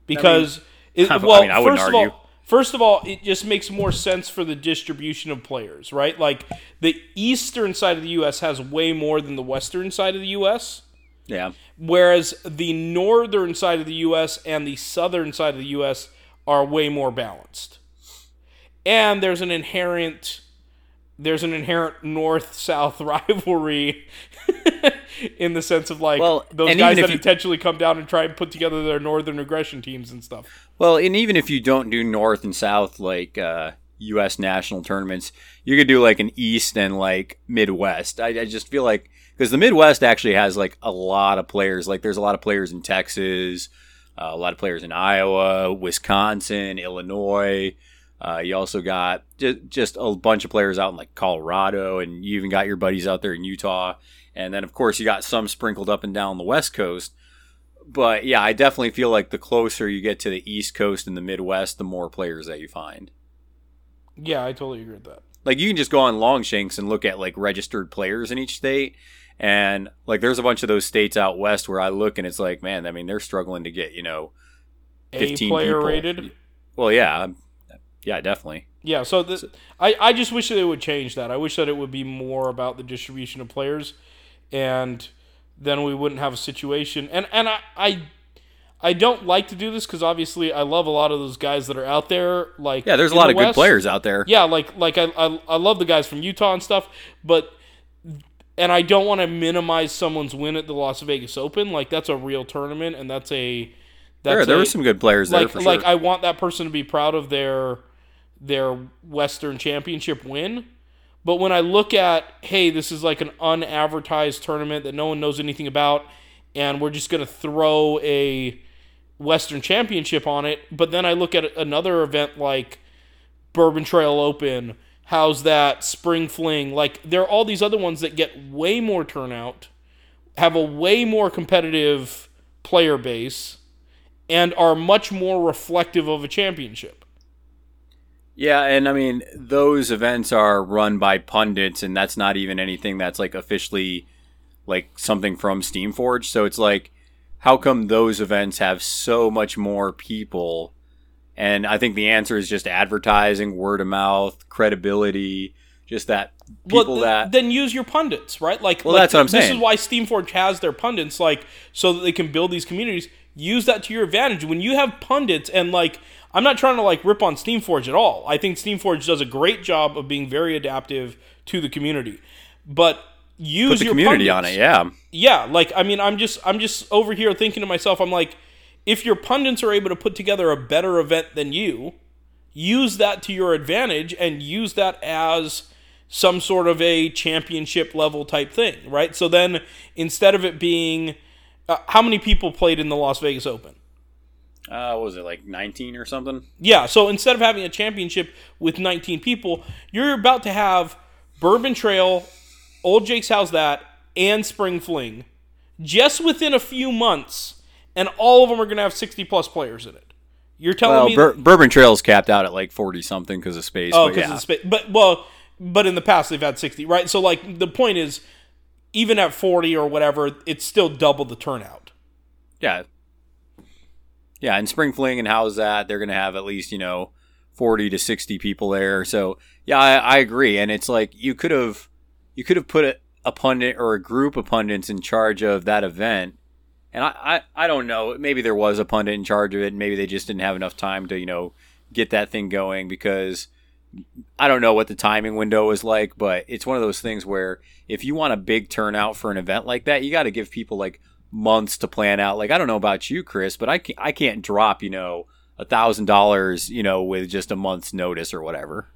Because it, I well, mean, I first of all, first of all, it just makes more sense for the distribution of players, right? Like the eastern side of the U.S. has way more than the western side of the U.S yeah, whereas the northern side of the US and the southern side of the US are way more balanced. And there's an inherent there's an inherent north south <laughs> rivalry in the sense of like Well, those guys that you- intentionally come down and try and put together their northern aggression teams and stuff. Well, and even if you don't do North and South like uh, U.S. national tournaments, you could do like an East and like Midwest. I, I just feel like because the Midwest actually has like a lot of players. Like there's a lot of players in Texas, uh, a lot of players in Iowa, Wisconsin, Illinois. Uh, you also got just, just a bunch of players out in like Colorado, and you even got your buddies out there in Utah. And then, of course, you got some sprinkled up and down the West Coast but yeah, I definitely feel like the closer you get to the East Coast and the Midwest, the more players that you find. Yeah, I totally agree with that. Like you can just go on Longshanks and look at like registered players in each state, and like there's a bunch of those states out west where I look and it's like, man, I mean they're struggling to get you know, A 15 player people. rated. well, yeah, yeah, definitely. Yeah, so the, I, I just wish that they would change that. I wish that it would be more about the distribution of players, and then we wouldn't have a situation. And and I I, I don't like to do this because obviously I love a lot of those guys that are out there. Like Yeah, there's a lot the of good players out there. Yeah, like like I, I I love the guys from Utah and stuff, but and I don't want to minimize someone's win at the Las Vegas Open. Like that's a real tournament, and that's a that's There, there a- were some good players there like for like sure. I want that person to be proud of their their Western Championship win. But when I look at, hey, this is like an unadvertised tournament that no one knows anything about, and we're just going to throw a Western Championship on it. But then I look at another event like Bourbon Trail Open, how's that Spring Fling? Like there are all these other ones that get way more turnout, have a way more competitive player base, and are much more reflective of a championship. Yeah, and I mean those events are run by pundits, and that's not even anything that's like officially like something from Steamforge. So it's like, how come those events have so much more people? And I think the answer is just advertising, word of mouth, credibility, just that people well, th- that then use your pundits, right? Like, Well, like, that's what I'm This saying. is why Steamforge has their pundits, like, so that they can build these communities. Use that to your advantage. When you have pundits, and like, I'm not trying to like rip on Steamforge at all. I think Steamforge does a great job of being very adaptive to the community, but use put the your community on it. Yeah, yeah like i mean i'm just i'm just over here thinking to myself i'm like if your pundits are able to put together a better event than you use that to your advantage and use that as some sort of a championship level type thing right? So then instead of it being uh, how many people played in the las vegas open? Uh, what was it like 19 or something? yeah, so instead of having a championship with 19 people, you're about to have Bourbon Trail, Old Jake's How's That, and Spring Fling. Just within a few months, and all of them are going to have 60 plus players in it. You're telling Well, me Bur- Bourbon Trail's capped out at like 40 something because of space. Oh, because yeah. of space. But well, but in the past they've had sixty, right? So like the point is, even at forty or whatever, it's still double the turnout. Yeah. Yeah, and Spring Fling and how's that? They're going to have at least, you know, 40 to 60 people there. So, yeah, I, I agree. And it's like you could have you could have put a, a pundit or a group of pundits in charge of that event. And I, I, I don't know. Maybe there was a pundit in charge of it. And maybe they just didn't have enough time to, you know, get that thing going because I don't know what the timing window is like, but it's one of those things where if you want a big turnout for an event like that, you got to give people like months to plan out. Like I don't know about you, Chris, but I can't, I can't drop you know a thousand dollars you know with just a month's notice or whatever.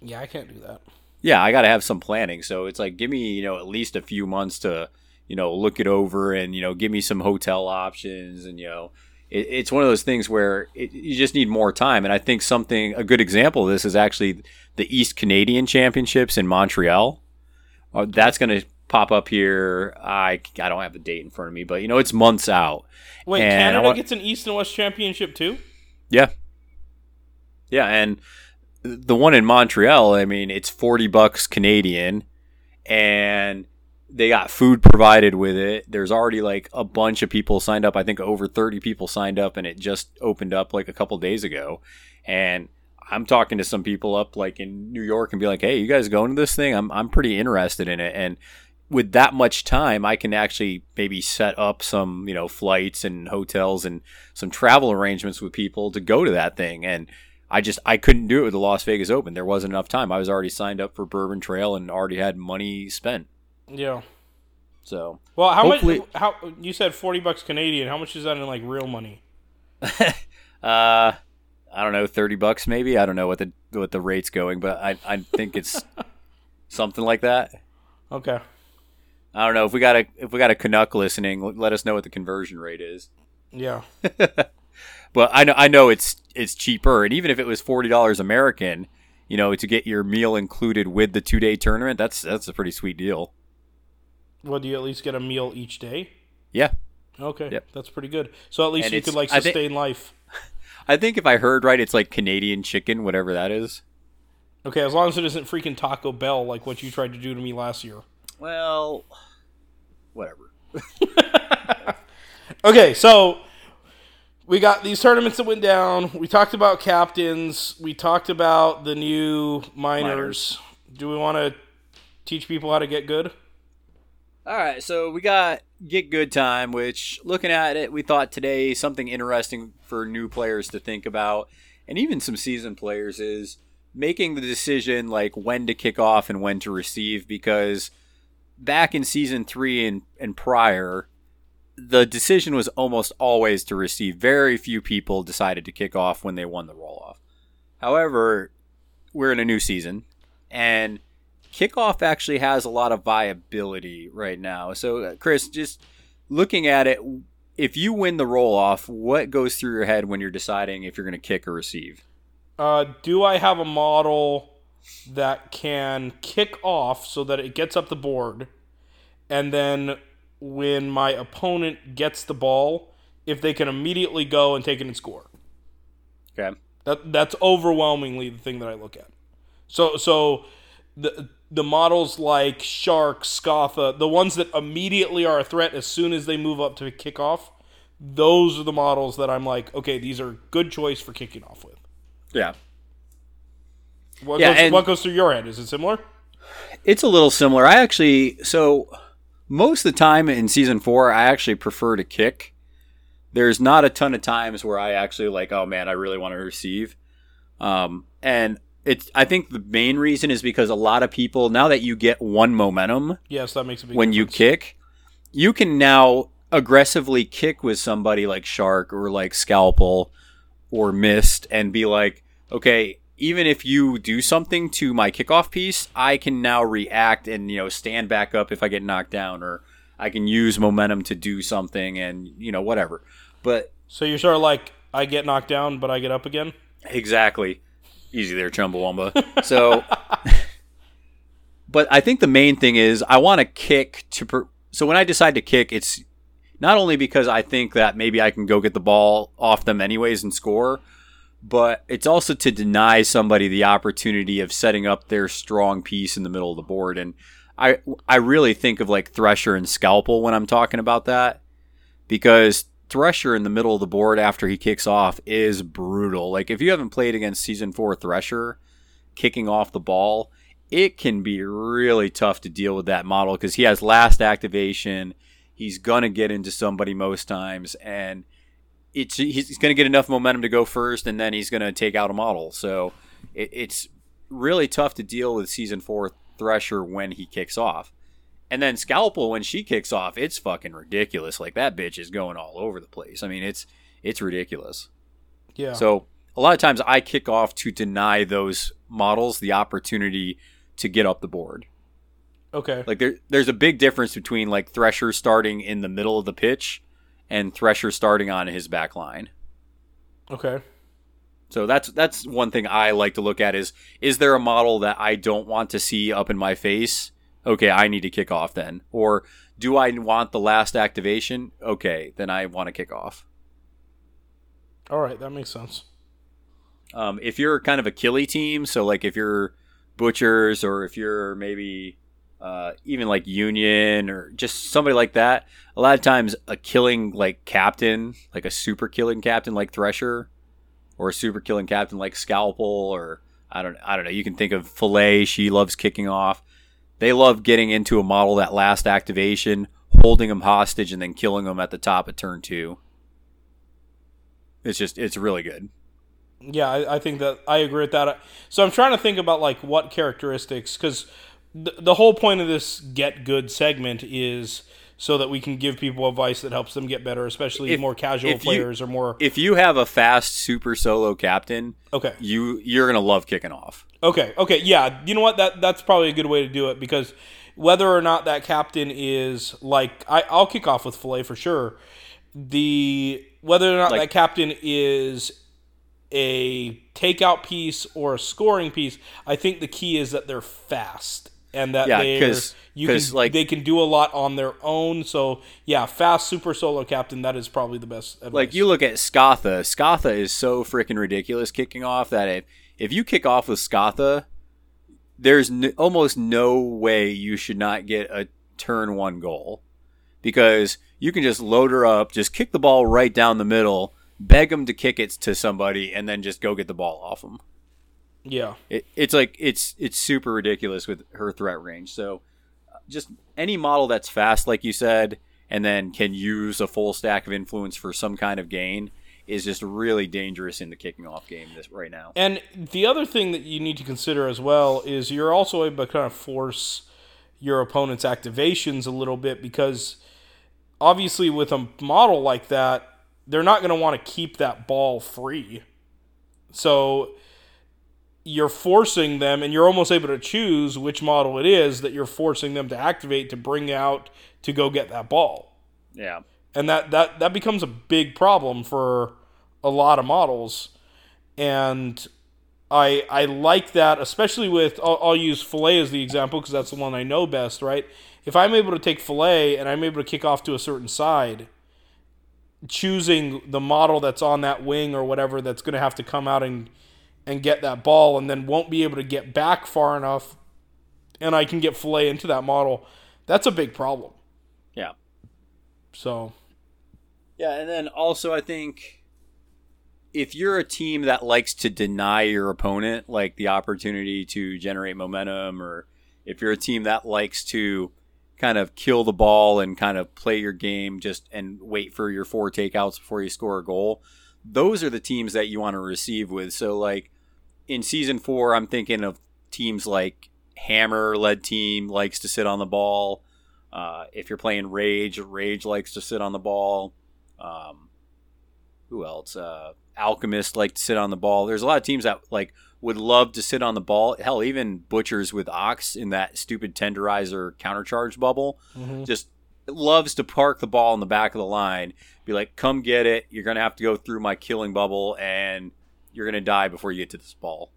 Yeah, I can't do that. Yeah, I got to have some planning. So it's like give me you know at least a few months to you know look it over and you know give me some hotel options and you know it, it's one of those things where it, you just need more time. And I think something a good example of this is actually the East Canadian Championships in Montreal. Uh, that's going to pop up here. I I don't have the date in front of me, but you know it's months out. Wait, And Canada want- gets an East and West championship too? Yeah. Yeah, and the one in Montreal, I mean, it's 40 bucks Canadian and they got food provided with it. There's already like a bunch of people signed up. I think over 30 people signed up and it just opened up like a couple days ago. And I'm talking to some people up like in New York and be like, "Hey, you guys going to this thing? I'm I'm pretty interested in it." And with that much time, I can actually maybe set up some, you know, flights and hotels and some travel arrangements with people to go to that thing. And I just I couldn't do it with the Las Vegas Open. There wasn't enough time. I was already signed up for Bourbon Trail and already had money spent. Yeah. So Well, how Hopefully- much? How you said forty bucks Canadian? How much is that in like real money? <laughs> uh I don't know, thirty bucks maybe. I don't know what the what the rate's going, but I I think it's <laughs> something like that. Okay. I don't know if we got a if we got a Canuck listening, let us know what the conversion rate is. Yeah. <laughs> But I know I know it's it's cheaper, and even if it was forty dollars American, you know, to get your meal included with the two day tournament, that's that's a pretty sweet deal. Well, do you at least get a meal each day? Yeah, Okay, Yep. that's pretty good. So at least And you could like I sustain life. <laughs> I think if I heard right, it's like Canadian chicken, whatever that is. Okay, as long as it isn't freaking Taco Bell like what you tried to do to me last year. Well, whatever. <laughs> Okay, so we got these tournaments that went down. We talked about captains. We talked about the new miners. Do we want to teach people how to get good? All right, so we got Get Good Time, which looking at it, we thought today something interesting for new players to think about, and even some seasoned players is making the decision like when to kick off and when to receive because back in season three and, and prior, the decision was almost always to receive. Very few people decided to kick off when they won the roll off. However, we're in a new season, and kickoff actually has a lot of viability right now. So, uh, Chris, just looking at it, if you win the roll off, what goes through your head when you're deciding if you're going to kick or receive? Uh, do I have a model that can kick off so that it gets up the board, and then when my opponent gets the ball, if they can immediately go and take it and score? Okay. That that's overwhelmingly the thing that I look at. So so the the models like Shark, Skatha, the ones that immediately are a threat as soon as they move up to kick off, those are the models that I'm like, okay, these are good choice for kicking off with. Yeah. What, Yeah, goes, what goes through your head? Is it similar? It's a little similar. I actually so most of the time in season four, I actually prefer to kick. There's not a ton of times where I actually like, oh man, I really want to receive. Um, and it's I think the main reason is because a lot of people now that you get one momentum Yes, that makes a big when you kick, you can now aggressively kick with somebody like Shark or like Scalpel or Mist and be like, okay, even if you do something to my kickoff piece, I can now react and you know stand back up if I get knocked down, or I can use momentum to do something and you know whatever. But So you're sort of like, I get knocked down, but I get up again. Exactly. Easy there, Chumbawamba. <laughs> So, but I think the main thing is I want to kick to. Per- so when I decide to kick, it's not only because I think that maybe I can go get the ball off them anyways and score, but it's also to deny somebody the opportunity of setting up their strong piece in the middle of the board. And I I really think of like Thresher and Scalpel when I'm talking about that because Thresher in the middle of the board after he kicks off is brutal. Like if you haven't played against season 4 Thresher kicking off the ball, it can be really tough to deal with that model cuz he has last activation. He's to get into somebody most times and it's he's to get enough momentum to go first and then he's to take out a model. So it, it's really tough to deal with season 4 Thresher when he kicks off. And then Scalpel, when she kicks off, it's fucking ridiculous. Like that bitch is going all over the place. I mean, it's it's ridiculous. Yeah. So a lot of times I kick off to deny those models the opportunity to get up the board. okay. Like there, there's a big difference between like Thresher starting in the middle of the pitch and Thresher starting on his back line. Okay. So that's that's one thing I like to look at is is there a model that I don't want to see up in my face? Okay, I need to kick off then. Or do I want the last activation? Okay, then I want to kick off. All right, that makes sense. Um, if you're kind of a killy team, so like if you're butchers or if you're maybe uh, even like Union or just somebody like that, a lot of times a killing like captain, like a super killing captain like Thresher, or a super killing captain like Scalpel, or I don't I don't know. You can think of Fillet. She loves kicking off. They love getting into a model that last activation, holding them hostage, and then killing them at the top of turn two. It's just it's really good. Yeah, I, I think that I agree with that. So I'm trying to think about like what characteristics because the, the whole point of this get good segment is so that we can give people advice that helps them get better, especially If- more casual if you- players or more. if you have a fast super solo captain, Okay, you you're gonna love kicking off. okay, okay. Yeah, you know what? That that's probably a good way to do it because whether or not that captain is like, I, I'll kick off with Fillet for sure. The whether or not Like- that captain is a takeout piece or a scoring piece, I think the key is that they're fast and that Yeah, they're 'cause- you 'cause, can like- they can do a lot on their own. So yeah, fast super solo captain that is probably the best. Advice. Like you look at Skatha, Skatha is so freaking ridiculous kicking off that if if you kick off with Skatha, there's n- almost no way you should not get a turn one goal because you can just load her up, just kick the ball right down the middle, beg them to kick it to somebody, and then just go get the ball off them. Yeah, It, it's like it's it's super ridiculous with her threat range. So uh, just any model that's fast, like you said, and then can use a full stack of influence for some kind of gain is just really dangerous in the kicking off game this right now. And the other thing that you need to consider as well is you're also able to kind of force your opponent's activations a little bit because obviously with a model like that, they're not going to want to keep that ball free. So you're forcing them and you're almost able to choose which model it is that you're forcing them to activate to bring out to go get that ball. Yeah. and that that that becomes a big problem for a lot of models. And i i like that especially with i'll, I'll use Fillet as the example because that's the one i know best right? If i'm able to take Fillet and i'm able to kick off to a certain side choosing the model that's on that wing or whatever that's going to have to come out and and get that ball and then won't be able to get back far enough and I can get Fillet into that model. That's a big problem. Yeah. So, Yeah, and then also I think if you're a team that likes to deny your opponent like the opportunity to generate momentum or if you're a team that likes to kind of kill the ball and kind of play your game just and wait for your four takeouts before you score a goal, those are the teams that you want to receive with. So like in season 4, I'm thinking of teams like Hammer led team likes to sit on the ball. Uh, if you're playing Rage, Rage likes to sit on the ball. Um, who else? Uh, Alchemist like to sit on the ball. There's a lot of teams that like would love to sit on the ball. Hell, even Butchers with Ox in that stupid tenderizer countercharge bubble just loves to park the ball in the back of the line. Be like, come get it. You're gonna have to go through my killing bubble, and you're gonna die before you get to this ball.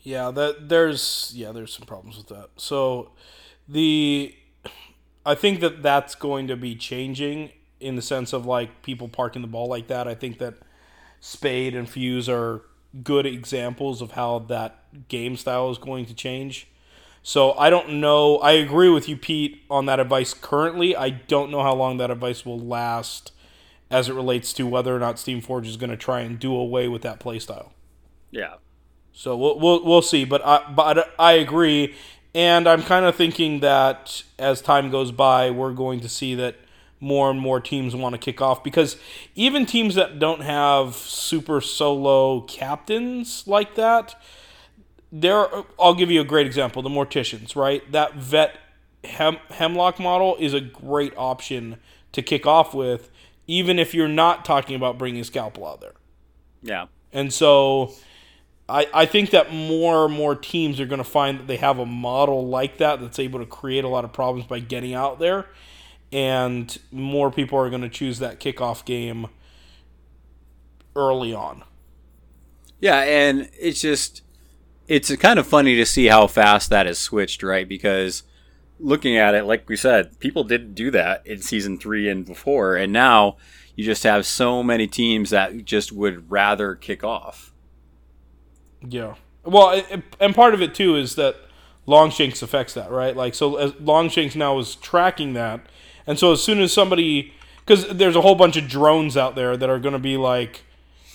yeah, that there's yeah, there's some problems with that. So, the I think that that's going to be changing in the sense of like people parking the ball like that. I think that Spade and Fuse are good examples of how that game style is going to change. So I don't know. I agree with you, Pete, on that advice currently. I don't know how long that advice will last as it relates to whether or not Steamforge is going to try and do away with that playstyle. Yeah, So we'll we'll, we'll see, but I but I agree, and I'm kind of thinking that as time goes by, we're going to see that more and more teams want to kick off because even teams that don't have super solo captains like that, there. I'll give you a great example: the Morticians, right? That vet hem, hemlock model is a great option to kick off with, even if you're not talking about bringing Scalpel out there. yeah, And so I, I think that more and more teams are going to find that they have a model like that that's able to create a lot of problems by getting out there. And more people are going to choose that kickoff game early on. yeah. And it's just it's kind of funny to see how fast that has switched, right? Because looking at it, like we said, people didn't do that in season three and before, and now you just have so many teams that just would rather kick off. Yeah. Well, it, and part of it too is that Longshanks affects that, right? Like, so Longshanks now is tracking that, and so as soon as somebody, because there's a whole bunch of drones out there that are going to be like,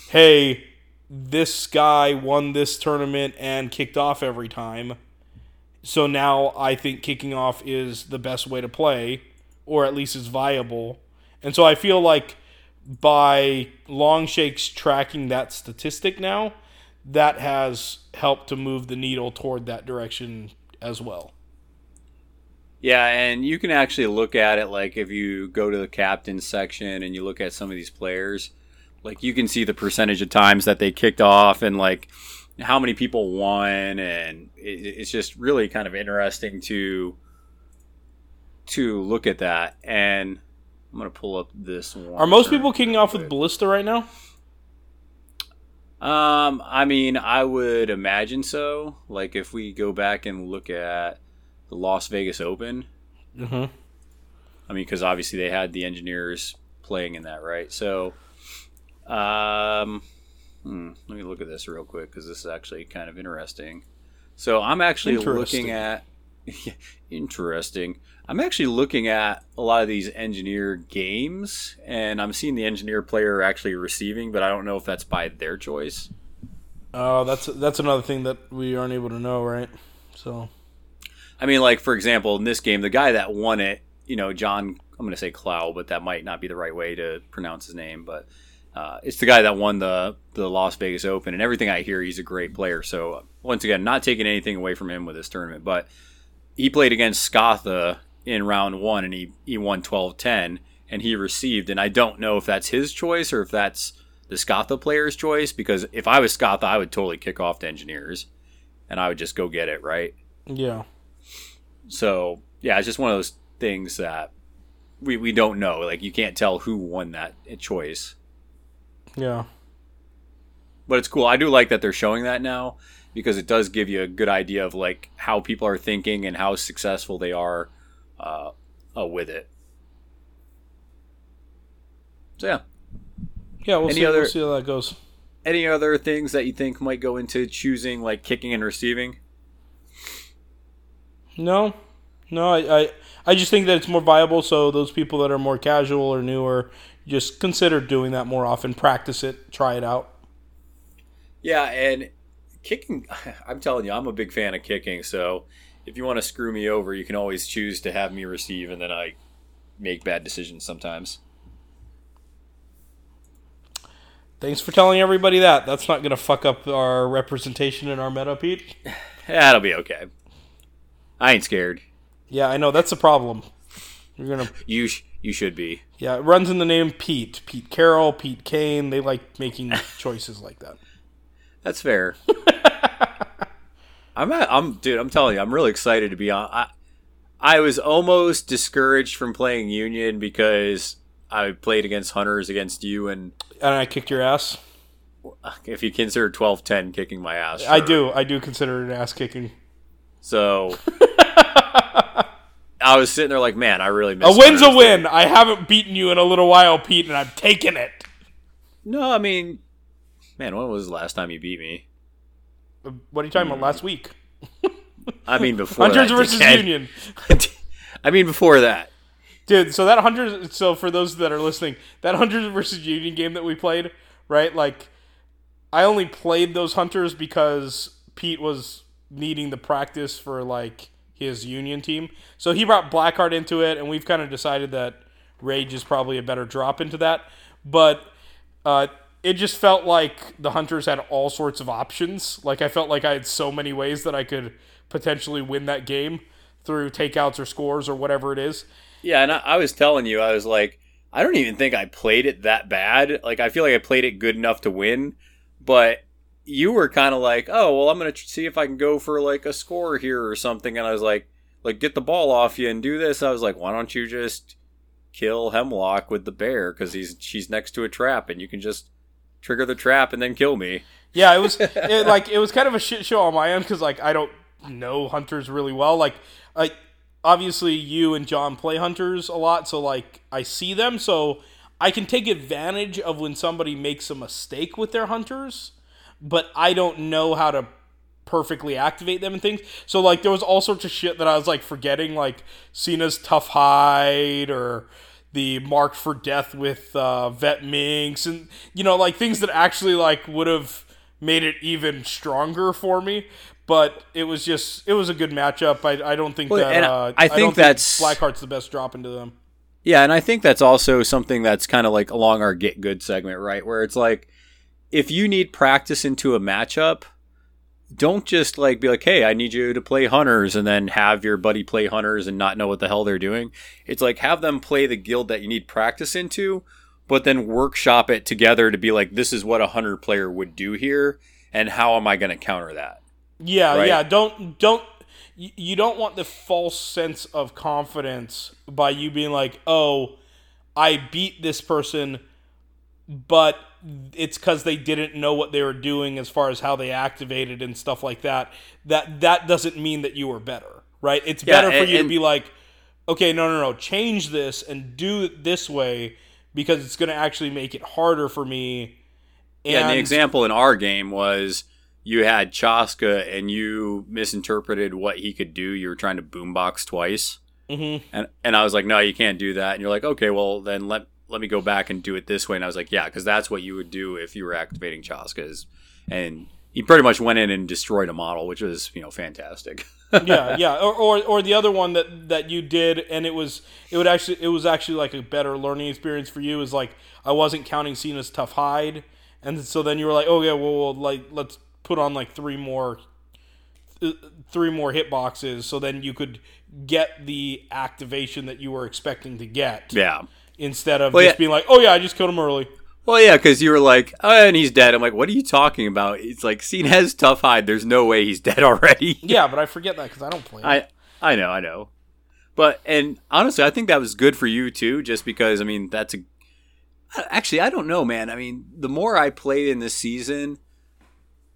"Hey, this guy won this tournament and kicked off every time," so now I think kicking off is the best way to play, or at least is viable, and so I feel like by Longshanks tracking that statistic now that has helped to move the needle toward that direction as well. Yeah, and you can actually look at it like if you go to the captain section and you look at some of these players, like you can see the percentage of times that they kicked off and like how many people won, and it, it's just really kind of interesting to to look at that. And I'm gonna pull up this one. Are most people kicking off with Ballista right now? Um, I mean, I would imagine so. Like if we go back and look at the Las Vegas Open, Mm-hmm. I mean, because obviously they had the engineers playing in that, right? So, um, hmm, let me look at this real quick because this is actually kind of interesting. So I'm actually looking at <laughs> interesting. I'm actually looking at a lot of these engineer games, and I'm seeing the engineer player actually receiving, but I don't know if that's by their choice. Oh, that's that's another thing that we aren't able to know, right? So I mean, like for example, in this game, the guy that won it, you know, John. I'm going to say Clow, but that might not be the right way to pronounce his name. But uh, it's the guy that won the the Las Vegas Open, and everything I hear, he's a great player. So uh, once again, not taking anything away from him with this tournament, but he played against Skatha in round one, and he he won 12-10, and he received. And I don't know if that's his choice or if that's the Skatha player's choice, because if I was Skatha, I would totally kick off to engineers, and I would just go get it right. yeah, So yeah, it's just one of those things that we, we don't know. Like you can't tell who won that choice. Yeah, But it's cool. I do like that they're showing that now because it does give you a good idea of like how people are thinking and how successful they are uh, uh, with it. So yeah. Yeah, we'll Any see. other- We'll see how that goes. Any other things that you think might go into choosing like kicking and receiving? No, no. I, I I just think that it's more viable. So those people that are more casual or newer, just consider doing that more often. Practice it. Try it out. Yeah, and kicking. <laughs> I'm telling you, I'm a big fan of kicking. So if you want to screw me over, you can always choose to have me receive, and then I make bad decisions sometimes. Thanks for telling everybody that. That's not gonna fuck up our representation in our meta, Pete. <laughs> That'll be okay. I ain't scared. Yeah, I know that's a problem. You're gonna. <laughs> You sh- you should be. Yeah, it runs in the name Pete. Pete Carroll, Pete Kane. They like making <laughs> choices like that. That's fair. <laughs> I'm at, I'm dude. I'm telling you, I'm really excited to be on. I I was almost discouraged from playing Union because I played against Hunters against you, and And I kicked your ass. if you consider 12-10 kicking my ass, I do. I do consider it an ass kicking. So <laughs> I was sitting there like, man, I really miss A win's a win. I haven't beaten you in a little while, Pete, and I'm taking it. No, I mean, man, when was the last time you beat me? Uh, what are you talking about? Last week, <laughs> I mean, before Hunters that, versus. Union, <laughs> I mean, before that. dude. So that Hunters. So for those that are listening, that Hunters versus Union game that we played, right? Like, I only played those Hunters because Pete was needing the practice for like his Union team. So he brought Blackheart into it, and we've kind of decided that Rage is probably a better drop into that. But uh, it just felt like the Hunters had all sorts of options. Like I felt like I had so many ways that I could potentially win that game through takeouts or scores or whatever it is. Yeah, and I, I was telling you, I was like, I don't even think I played it that bad. Like, I feel like I played it good enough to win, but you were kind of like, oh, well, I'm gonna see if I can go for like a score here or something, and I was like, like get the ball off you and do this. I was like, why don't you just kill Hemlock with the bear because he's she's next to a trap and you can just trigger the trap and then kill me. Yeah, it was <laughs> it, like it was kind of a shit show on my end because like I don't know hunters really well. Like, I obviously you and John play hunters a lot, so like I see them, so I can take advantage of when somebody makes a mistake with their hunters, but I don't know how to perfectly activate them and things. So like there was all sorts of shit that I was like forgetting, like Seenah's tough hide or the marked for death with uh, vet minx and you know like things that actually like would have made it even stronger for me. But it was just it was a good matchup. I, I don't think Well, that uh, I don't think that's- Blackheart's the best drop into them. Yeah, and I think that's also something that's kind of like along our get good segment, right? Where it's like if you need practice into a matchup, don't just like be like, "Hey, I need you to play hunters," and then have your buddy play hunters and not know what the hell they're doing. It's like have them play the guild that you need practice into, but then workshop it together to be like, "This is what a hunter player would do here, and how am I going to counter that?" Yeah, Right. yeah. Don't don't you you don't want the false sense of confidence by you being like, "Oh, I beat this person, but it's cuz they didn't know what they were doing as far as how they activated and stuff like that." That that doesn't mean that you were better, right? It's Yeah, better for and- you to be like, "Okay, no, no, no, change this and do it this way because it's going to actually make it harder for me." Yeah, and the example in our game was you had Chaska and you misinterpreted what he could do. You were trying to boombox twice, Mhm. and and I was like, no, you can't do that. And you're like, okay, well then let let me go back and do it this way. And I was like, yeah, because that's what you would do if you were activating Chaska's. And he pretty much went in and destroyed a model, which was you know fantastic. yeah, yeah, <laughs> or, or or the other one that that you did, and it was it would actually it was actually like a better learning experience for you. Is like I wasn't counting Seenah's tough hide, and so then you were like, oh yeah, well, well like let's put on like three more uh, three more hitboxes, so then you could get the activation that you were expecting to get yeah. Instead of Well, just yeah. being like, oh yeah, I just killed him early. Well, yeah, because you were like, oh, and he's dead. I'm like, what are you talking about? It's like, Seenah has tough hide. There's no way he's dead <laughs> already. Yeah, but I forget that because I don't play. it. I I know, I know. But and honestly, I think that was good for you too, just because I mean that's a. Actually, I don't know, man. I mean, the more I played in this season,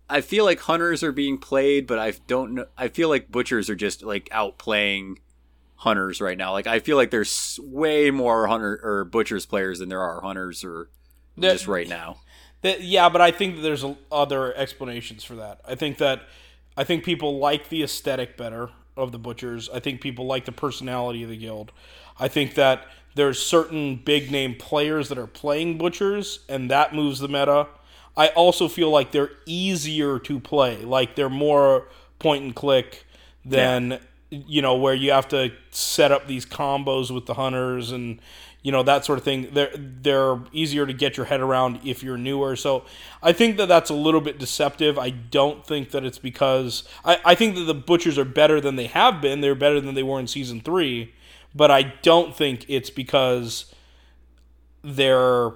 I feel like hunters are being played, but I don't know. I feel like butchers are just like outplaying hunters right now. Like I feel like there's way more hunter or butchers players than there are hunters or That- just right now. That, yeah, but I think that there's other explanations for that. I think that I think people like the aesthetic better of the butchers. I think people like the personality of the guild. I think that there's certain big name players that are playing butchers, and that moves the meta. I also feel like they're easier to play. Like they're more point and click than you know where you have to set up these combos with the hunters and you know that sort of thing. They're they're easier to get your head around if you're newer. So I think that that's a little bit deceptive. I don't think that it's because I, I think that the butchers are better than they have been. They're better than they were in season three, but I don't think it's because they're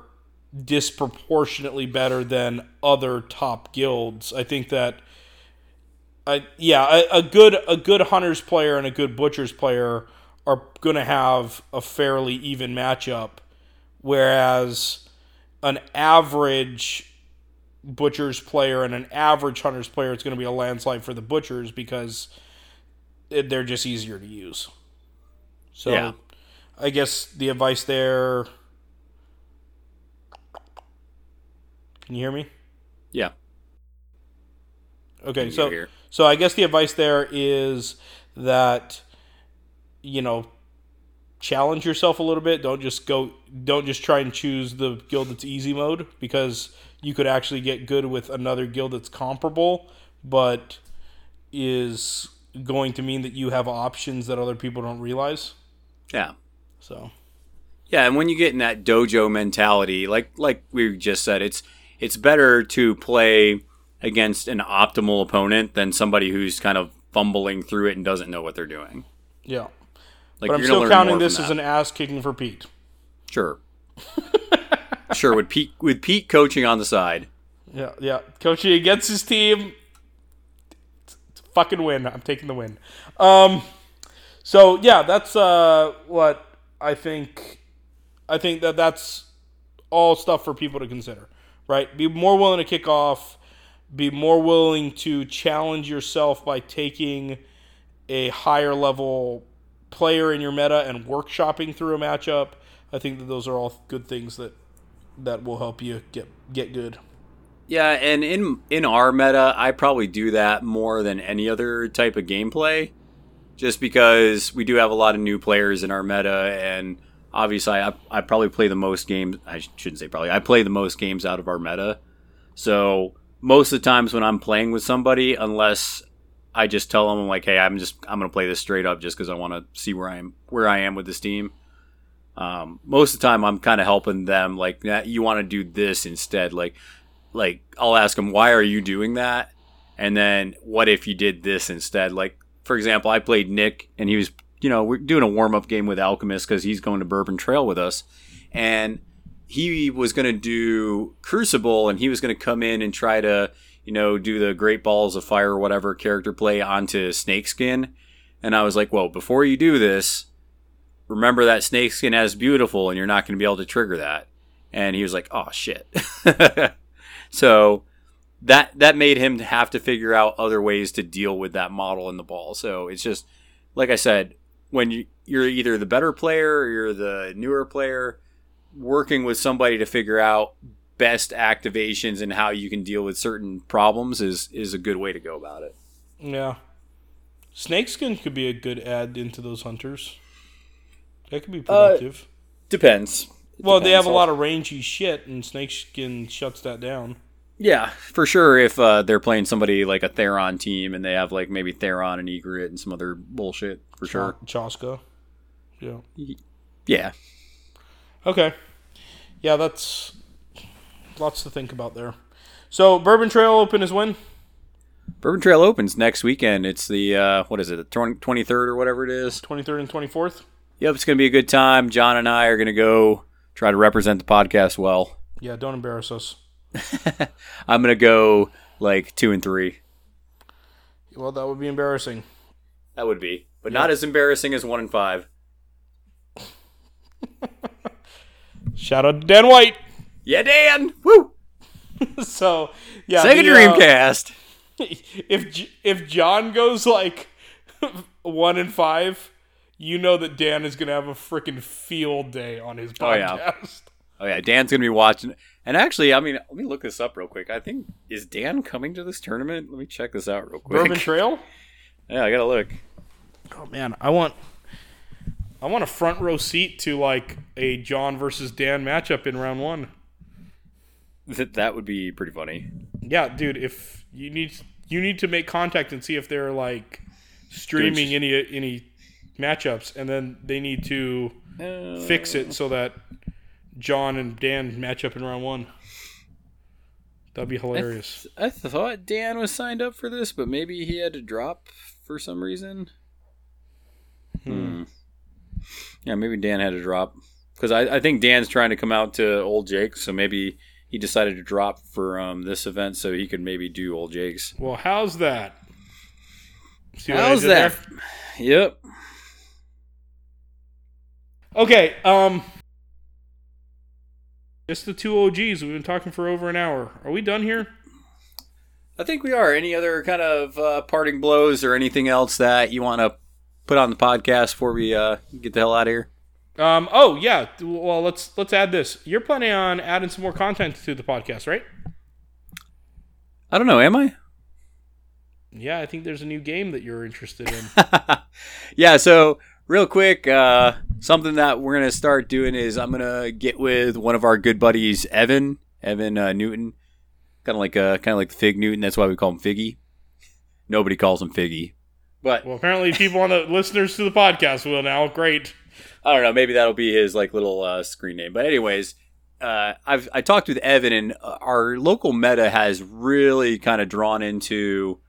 disproportionately better than other top guilds. I think that I yeah, a, a good a good hunters player and a good butchers player are going to have a fairly even matchup whereas an average butchers player and an average hunters player it's going to be a landslide for the butchers because it, they're just easier to use. So Yeah. I guess the advice there Can you hear me? Yeah. Okay, so here. So I guess the advice there is that you know challenge yourself a little bit. Don't just go. Don't just try and choose the guild that's easy mode because you could actually get good with another guild that's comparable, but is going to mean that you have options that other people don't realize. Yeah. So Yeah, and when you get in that dojo mentality, like like we just said, it's it's better to play against an optimal opponent than somebody who's kind of fumbling through it and doesn't know what they're doing. yeah, Like but I'm still counting this as an ass kicking for Pete. sure. <laughs> sure, with Pete with Pete coaching on the side. Yeah, yeah. Coaching against his team. It's it's fucking win. I'm taking the win. Um, so yeah, that's uh what I think. I think that that's all stuff for people to consider, right? Be more willing to kick off. Be more willing to challenge yourself by taking a higher level player in your meta and workshopping through a matchup. I think that those are all good things that that will help you get get good. Yeah, and in in our meta, I probably do that more than any other type of gameplay, just because we do have a lot of new players in our meta, and obviously, I I probably play the most games. I shouldn't say probably. I play the most games out of our meta, so most of the times when I'm playing with somebody, unless I just tell them I'm like, "Hey, I'm just I'm gonna play this straight up just because I want to see where I am where I am with this team." Um, most of the time, I'm kind of helping them like, "Nah, "You want to do this instead?" Like, like I'll ask them, "Why are you doing that?" And then, "What if you did this instead?" Like, for example, I played Nick, and he was, you know, we're doing a warm up game with Alchemist because he's going to Bourbon Trail with us, and he was going to do Crucible, and he was going to come in and try to, you know, do the Great Balls of Fire or whatever character play onto Snakeskin. And I was like, well, before you do this, remember that Snakeskin has beautiful, and you're not going to be able to trigger that. And he was like, oh shit. <laughs> so that that made him have to figure out other ways to deal with that model in the ball. So it's just like I said, when you, you're either the better player or you're the newer player, working with somebody to figure out best activations and how you can deal with certain problems is is a good way to go about it. Yeah. Snakeskin could be a good add into those hunters. That could be productive. Depends. well, they have a lot of rangy shit, and Snakeskin shuts that down. Yeah, for sure. If uh, they're playing somebody like a Theron team and they have like maybe Theron and Egret and some other bullshit, for sure. Chaska. Yeah. Yeah. Okay. Yeah, that's lots to think about there. So, Bourbon Trail Open is when? Bourbon Trail opens next weekend. It's the uh, what is it, the twenty third or whatever it is. 23rd and 24th? Yep, it's gonna be a good time. John and I are gonna go try to represent the podcast well. Yeah, don't embarrass us. <laughs> I'm gonna go like two and three. Well, that would be embarrassing. That would be, but not as embarrassing as one and five. <laughs> Shout out to Dan White. Yeah, Dan. Woo. <laughs> So, yeah. Sega the, uh, Dreamcast. <laughs> if if John goes like <laughs> one and five, you know that Dan is going to have a freaking field day on his Oh, yeah. podcast. Oh yeah, Dan's gonna be watching. And actually, I mean, let me look this up real quick. I think is Dan coming to this tournament? Let me check this out real quick. Bourbon Trail? Yeah, I gotta look. Oh man, I want I want a front row seat to like a John versus Dan matchup in round 1. That that would be pretty funny. Yeah, dude, if you need you need to make contact and see if they're like streaming any any matchups and then they need to fix it so that John and Dan match up in round 1. That'd be hilarious. I thought Dan was signed up for this, but maybe he had to drop for some reason. Hmm. Yeah, maybe Dan had to drop because I, I think Dan's trying to come out to Old Jake, so maybe he decided to drop for um, this event so he could maybe do Old Jake's. Well, how's that? See How's that? there? Yep. Okay, um just the two OGs. We've been talking for over an hour. Are we done here? I think we are. Any other kind of uh, parting blows or anything else that you want to put on the podcast before we uh, get the hell out of here? Um oh yeah, well let's let's add this. You're planning on adding some more content to the podcast, right? I don't know. Am I? Yeah, I think there's a new game that you're interested in. <laughs> yeah, so real quick, uh, something that we're gonna start doing is I'm gonna get with one of our good buddies, Evan, Evan uh, Newton, kind of like uh, kind of like Fig Newton. That's why we call him Figgy. Nobody calls him Figgy, but well, apparently people on the listeners to the podcast will now. Great. I don't know. Maybe that'll be his like little uh, screen name. But anyways, uh, I've I talked with Evan, and uh, our local meta has really kind of drawn into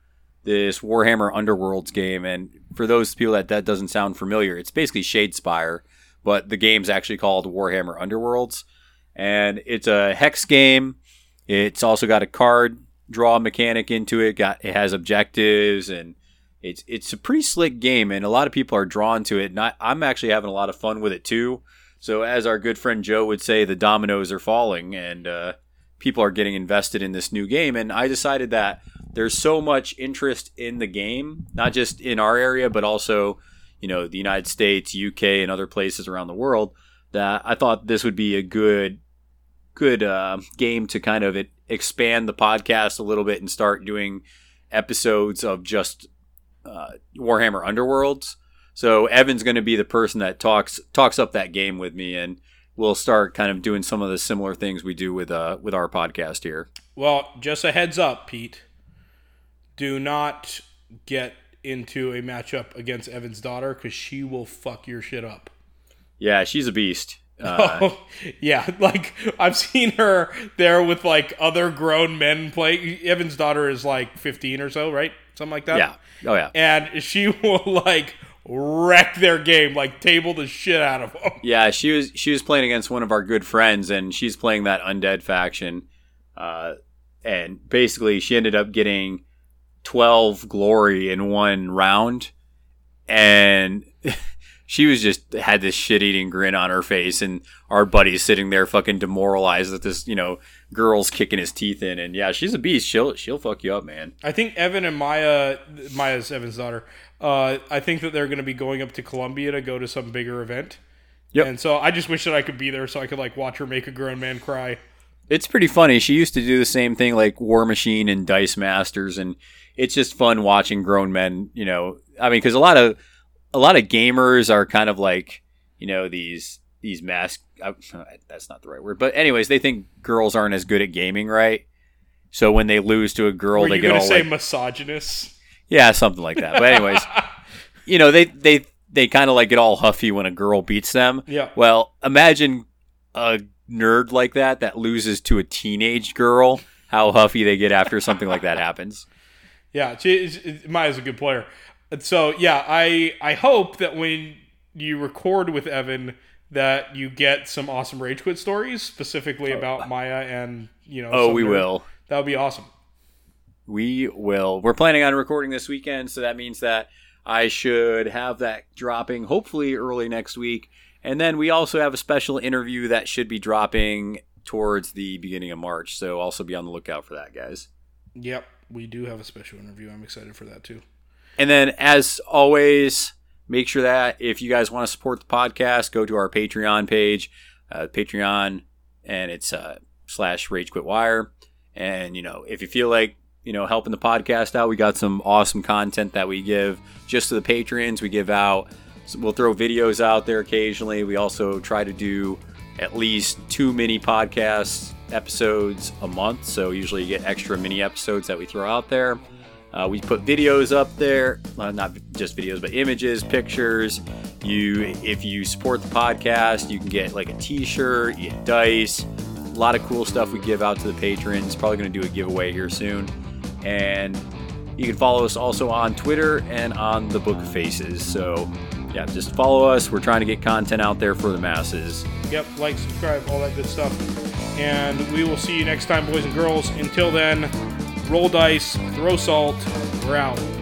this Warhammer Underworlds game. And for those people that that doesn't sound familiar, it's basically Shadespire, but the game's actually called Warhammer Underworlds, and it's a hex game. It's also got a card draw mechanic into it. Got it has objectives and it's it's a pretty slick game, and a lot of people are drawn to it. I, I'm actually having a lot of fun with it too. So, as our good friend Joe would say, the dominoes are falling, and uh, people are getting invested in this new game. And I decided that there's so much interest in the game, not just in our area, but also, you know, the United States, UK, and other places around the world. That I thought this would be a good, good uh, game to kind of expand the podcast a little bit and start doing episodes of just uh, Warhammer Underworlds. So Evan's going to be the person that talks talks up that game with me, and we'll start kind of doing some of the similar things we do with uh with our podcast here. Well, just a heads up, Pete. Do not get into a matchup against Evan's daughter because she will fuck your shit up. Yeah, she's a beast. <laughs> Uh, Oh, yeah. Like, I've seen her there with, like, other grown men play. Evan's daughter is, like, 15 or so, right? Something like that. yeah. Oh yeah. And she <laughs> will, like, wreck their game, like, table the shit out of them. Yeah, she was she was playing against one of our good friends, and she's playing that undead faction. Uh, and basically, she ended up getting twelve glory in one round, and <laughs> she was just had this shit eating grin on her face, and our buddy's sitting there fucking demoralized that this you know girl's kicking his teeth in, and yeah, she's a beast. She'll she'll fuck you up, man. I think Evan and Maya, Maya's Evan's daughter, uh, I think that they're going to be going up to Columbia to go to some bigger event. Yep. And so I just wish that I could be there so I could, like, watch her make a grown man cry. It's pretty funny. She used to do the same thing like War Machine and Dice Masters, and it's just fun watching grown men. You know, I mean, because a lot of a lot of gamers are kind of like you know these these mask. Uh, <laughs> that's not the right word, but anyways, they think girls aren't as good at gaming, right? So when they lose to a girl, Were they you get all say like, misogynist? yeah, something like that. But anyways, <laughs> you know, they they they kind of like get all huffy when a girl beats them. Yeah. Well, imagine a nerd like that that loses to a teenage girl. How huffy they get after something like that happens. <laughs> Yeah, Maya's a good player. So yeah, I I hope that when you record with Evan that you get some awesome rage quit stories specifically oh, about Maya and you know. Oh, we nerd. will. That would be awesome. We will. We're planning on recording this weekend, so that means that I should have that dropping hopefully early next week. And then we also have a special interview that should be dropping towards the beginning of March. So also be on the lookout for that, guys. Yep, we do have a special interview. I'm excited for that too. And then, as always, make sure that if you guys want to support the podcast, go to our Patreon page, uh, Patreon, and it's uh, slash Rage Quit Wire. And you know, if you feel like you know helping the podcast out, we got some awesome content that we give just to the patrons. We give out. We'll throw videos out there occasionally. We also try to do at least two mini podcast episodes a month. So usually you get extra mini episodes that we throw out there. Uh, we put videos up there, uh, not just videos, but images, pictures. You, if you support the podcast, you can get like a T-shirt, you get dice, a lot of cool stuff we give out to the patrons. Probably going to do a giveaway here soon, and you can follow us also on Twitter and on the Book of Faces. So, yeah, just follow us. We're trying to get content out there for the masses. Yep, like, subscribe, all that good stuff. And we will see you next time, boys and girls. Until then, roll dice, throw salt, out.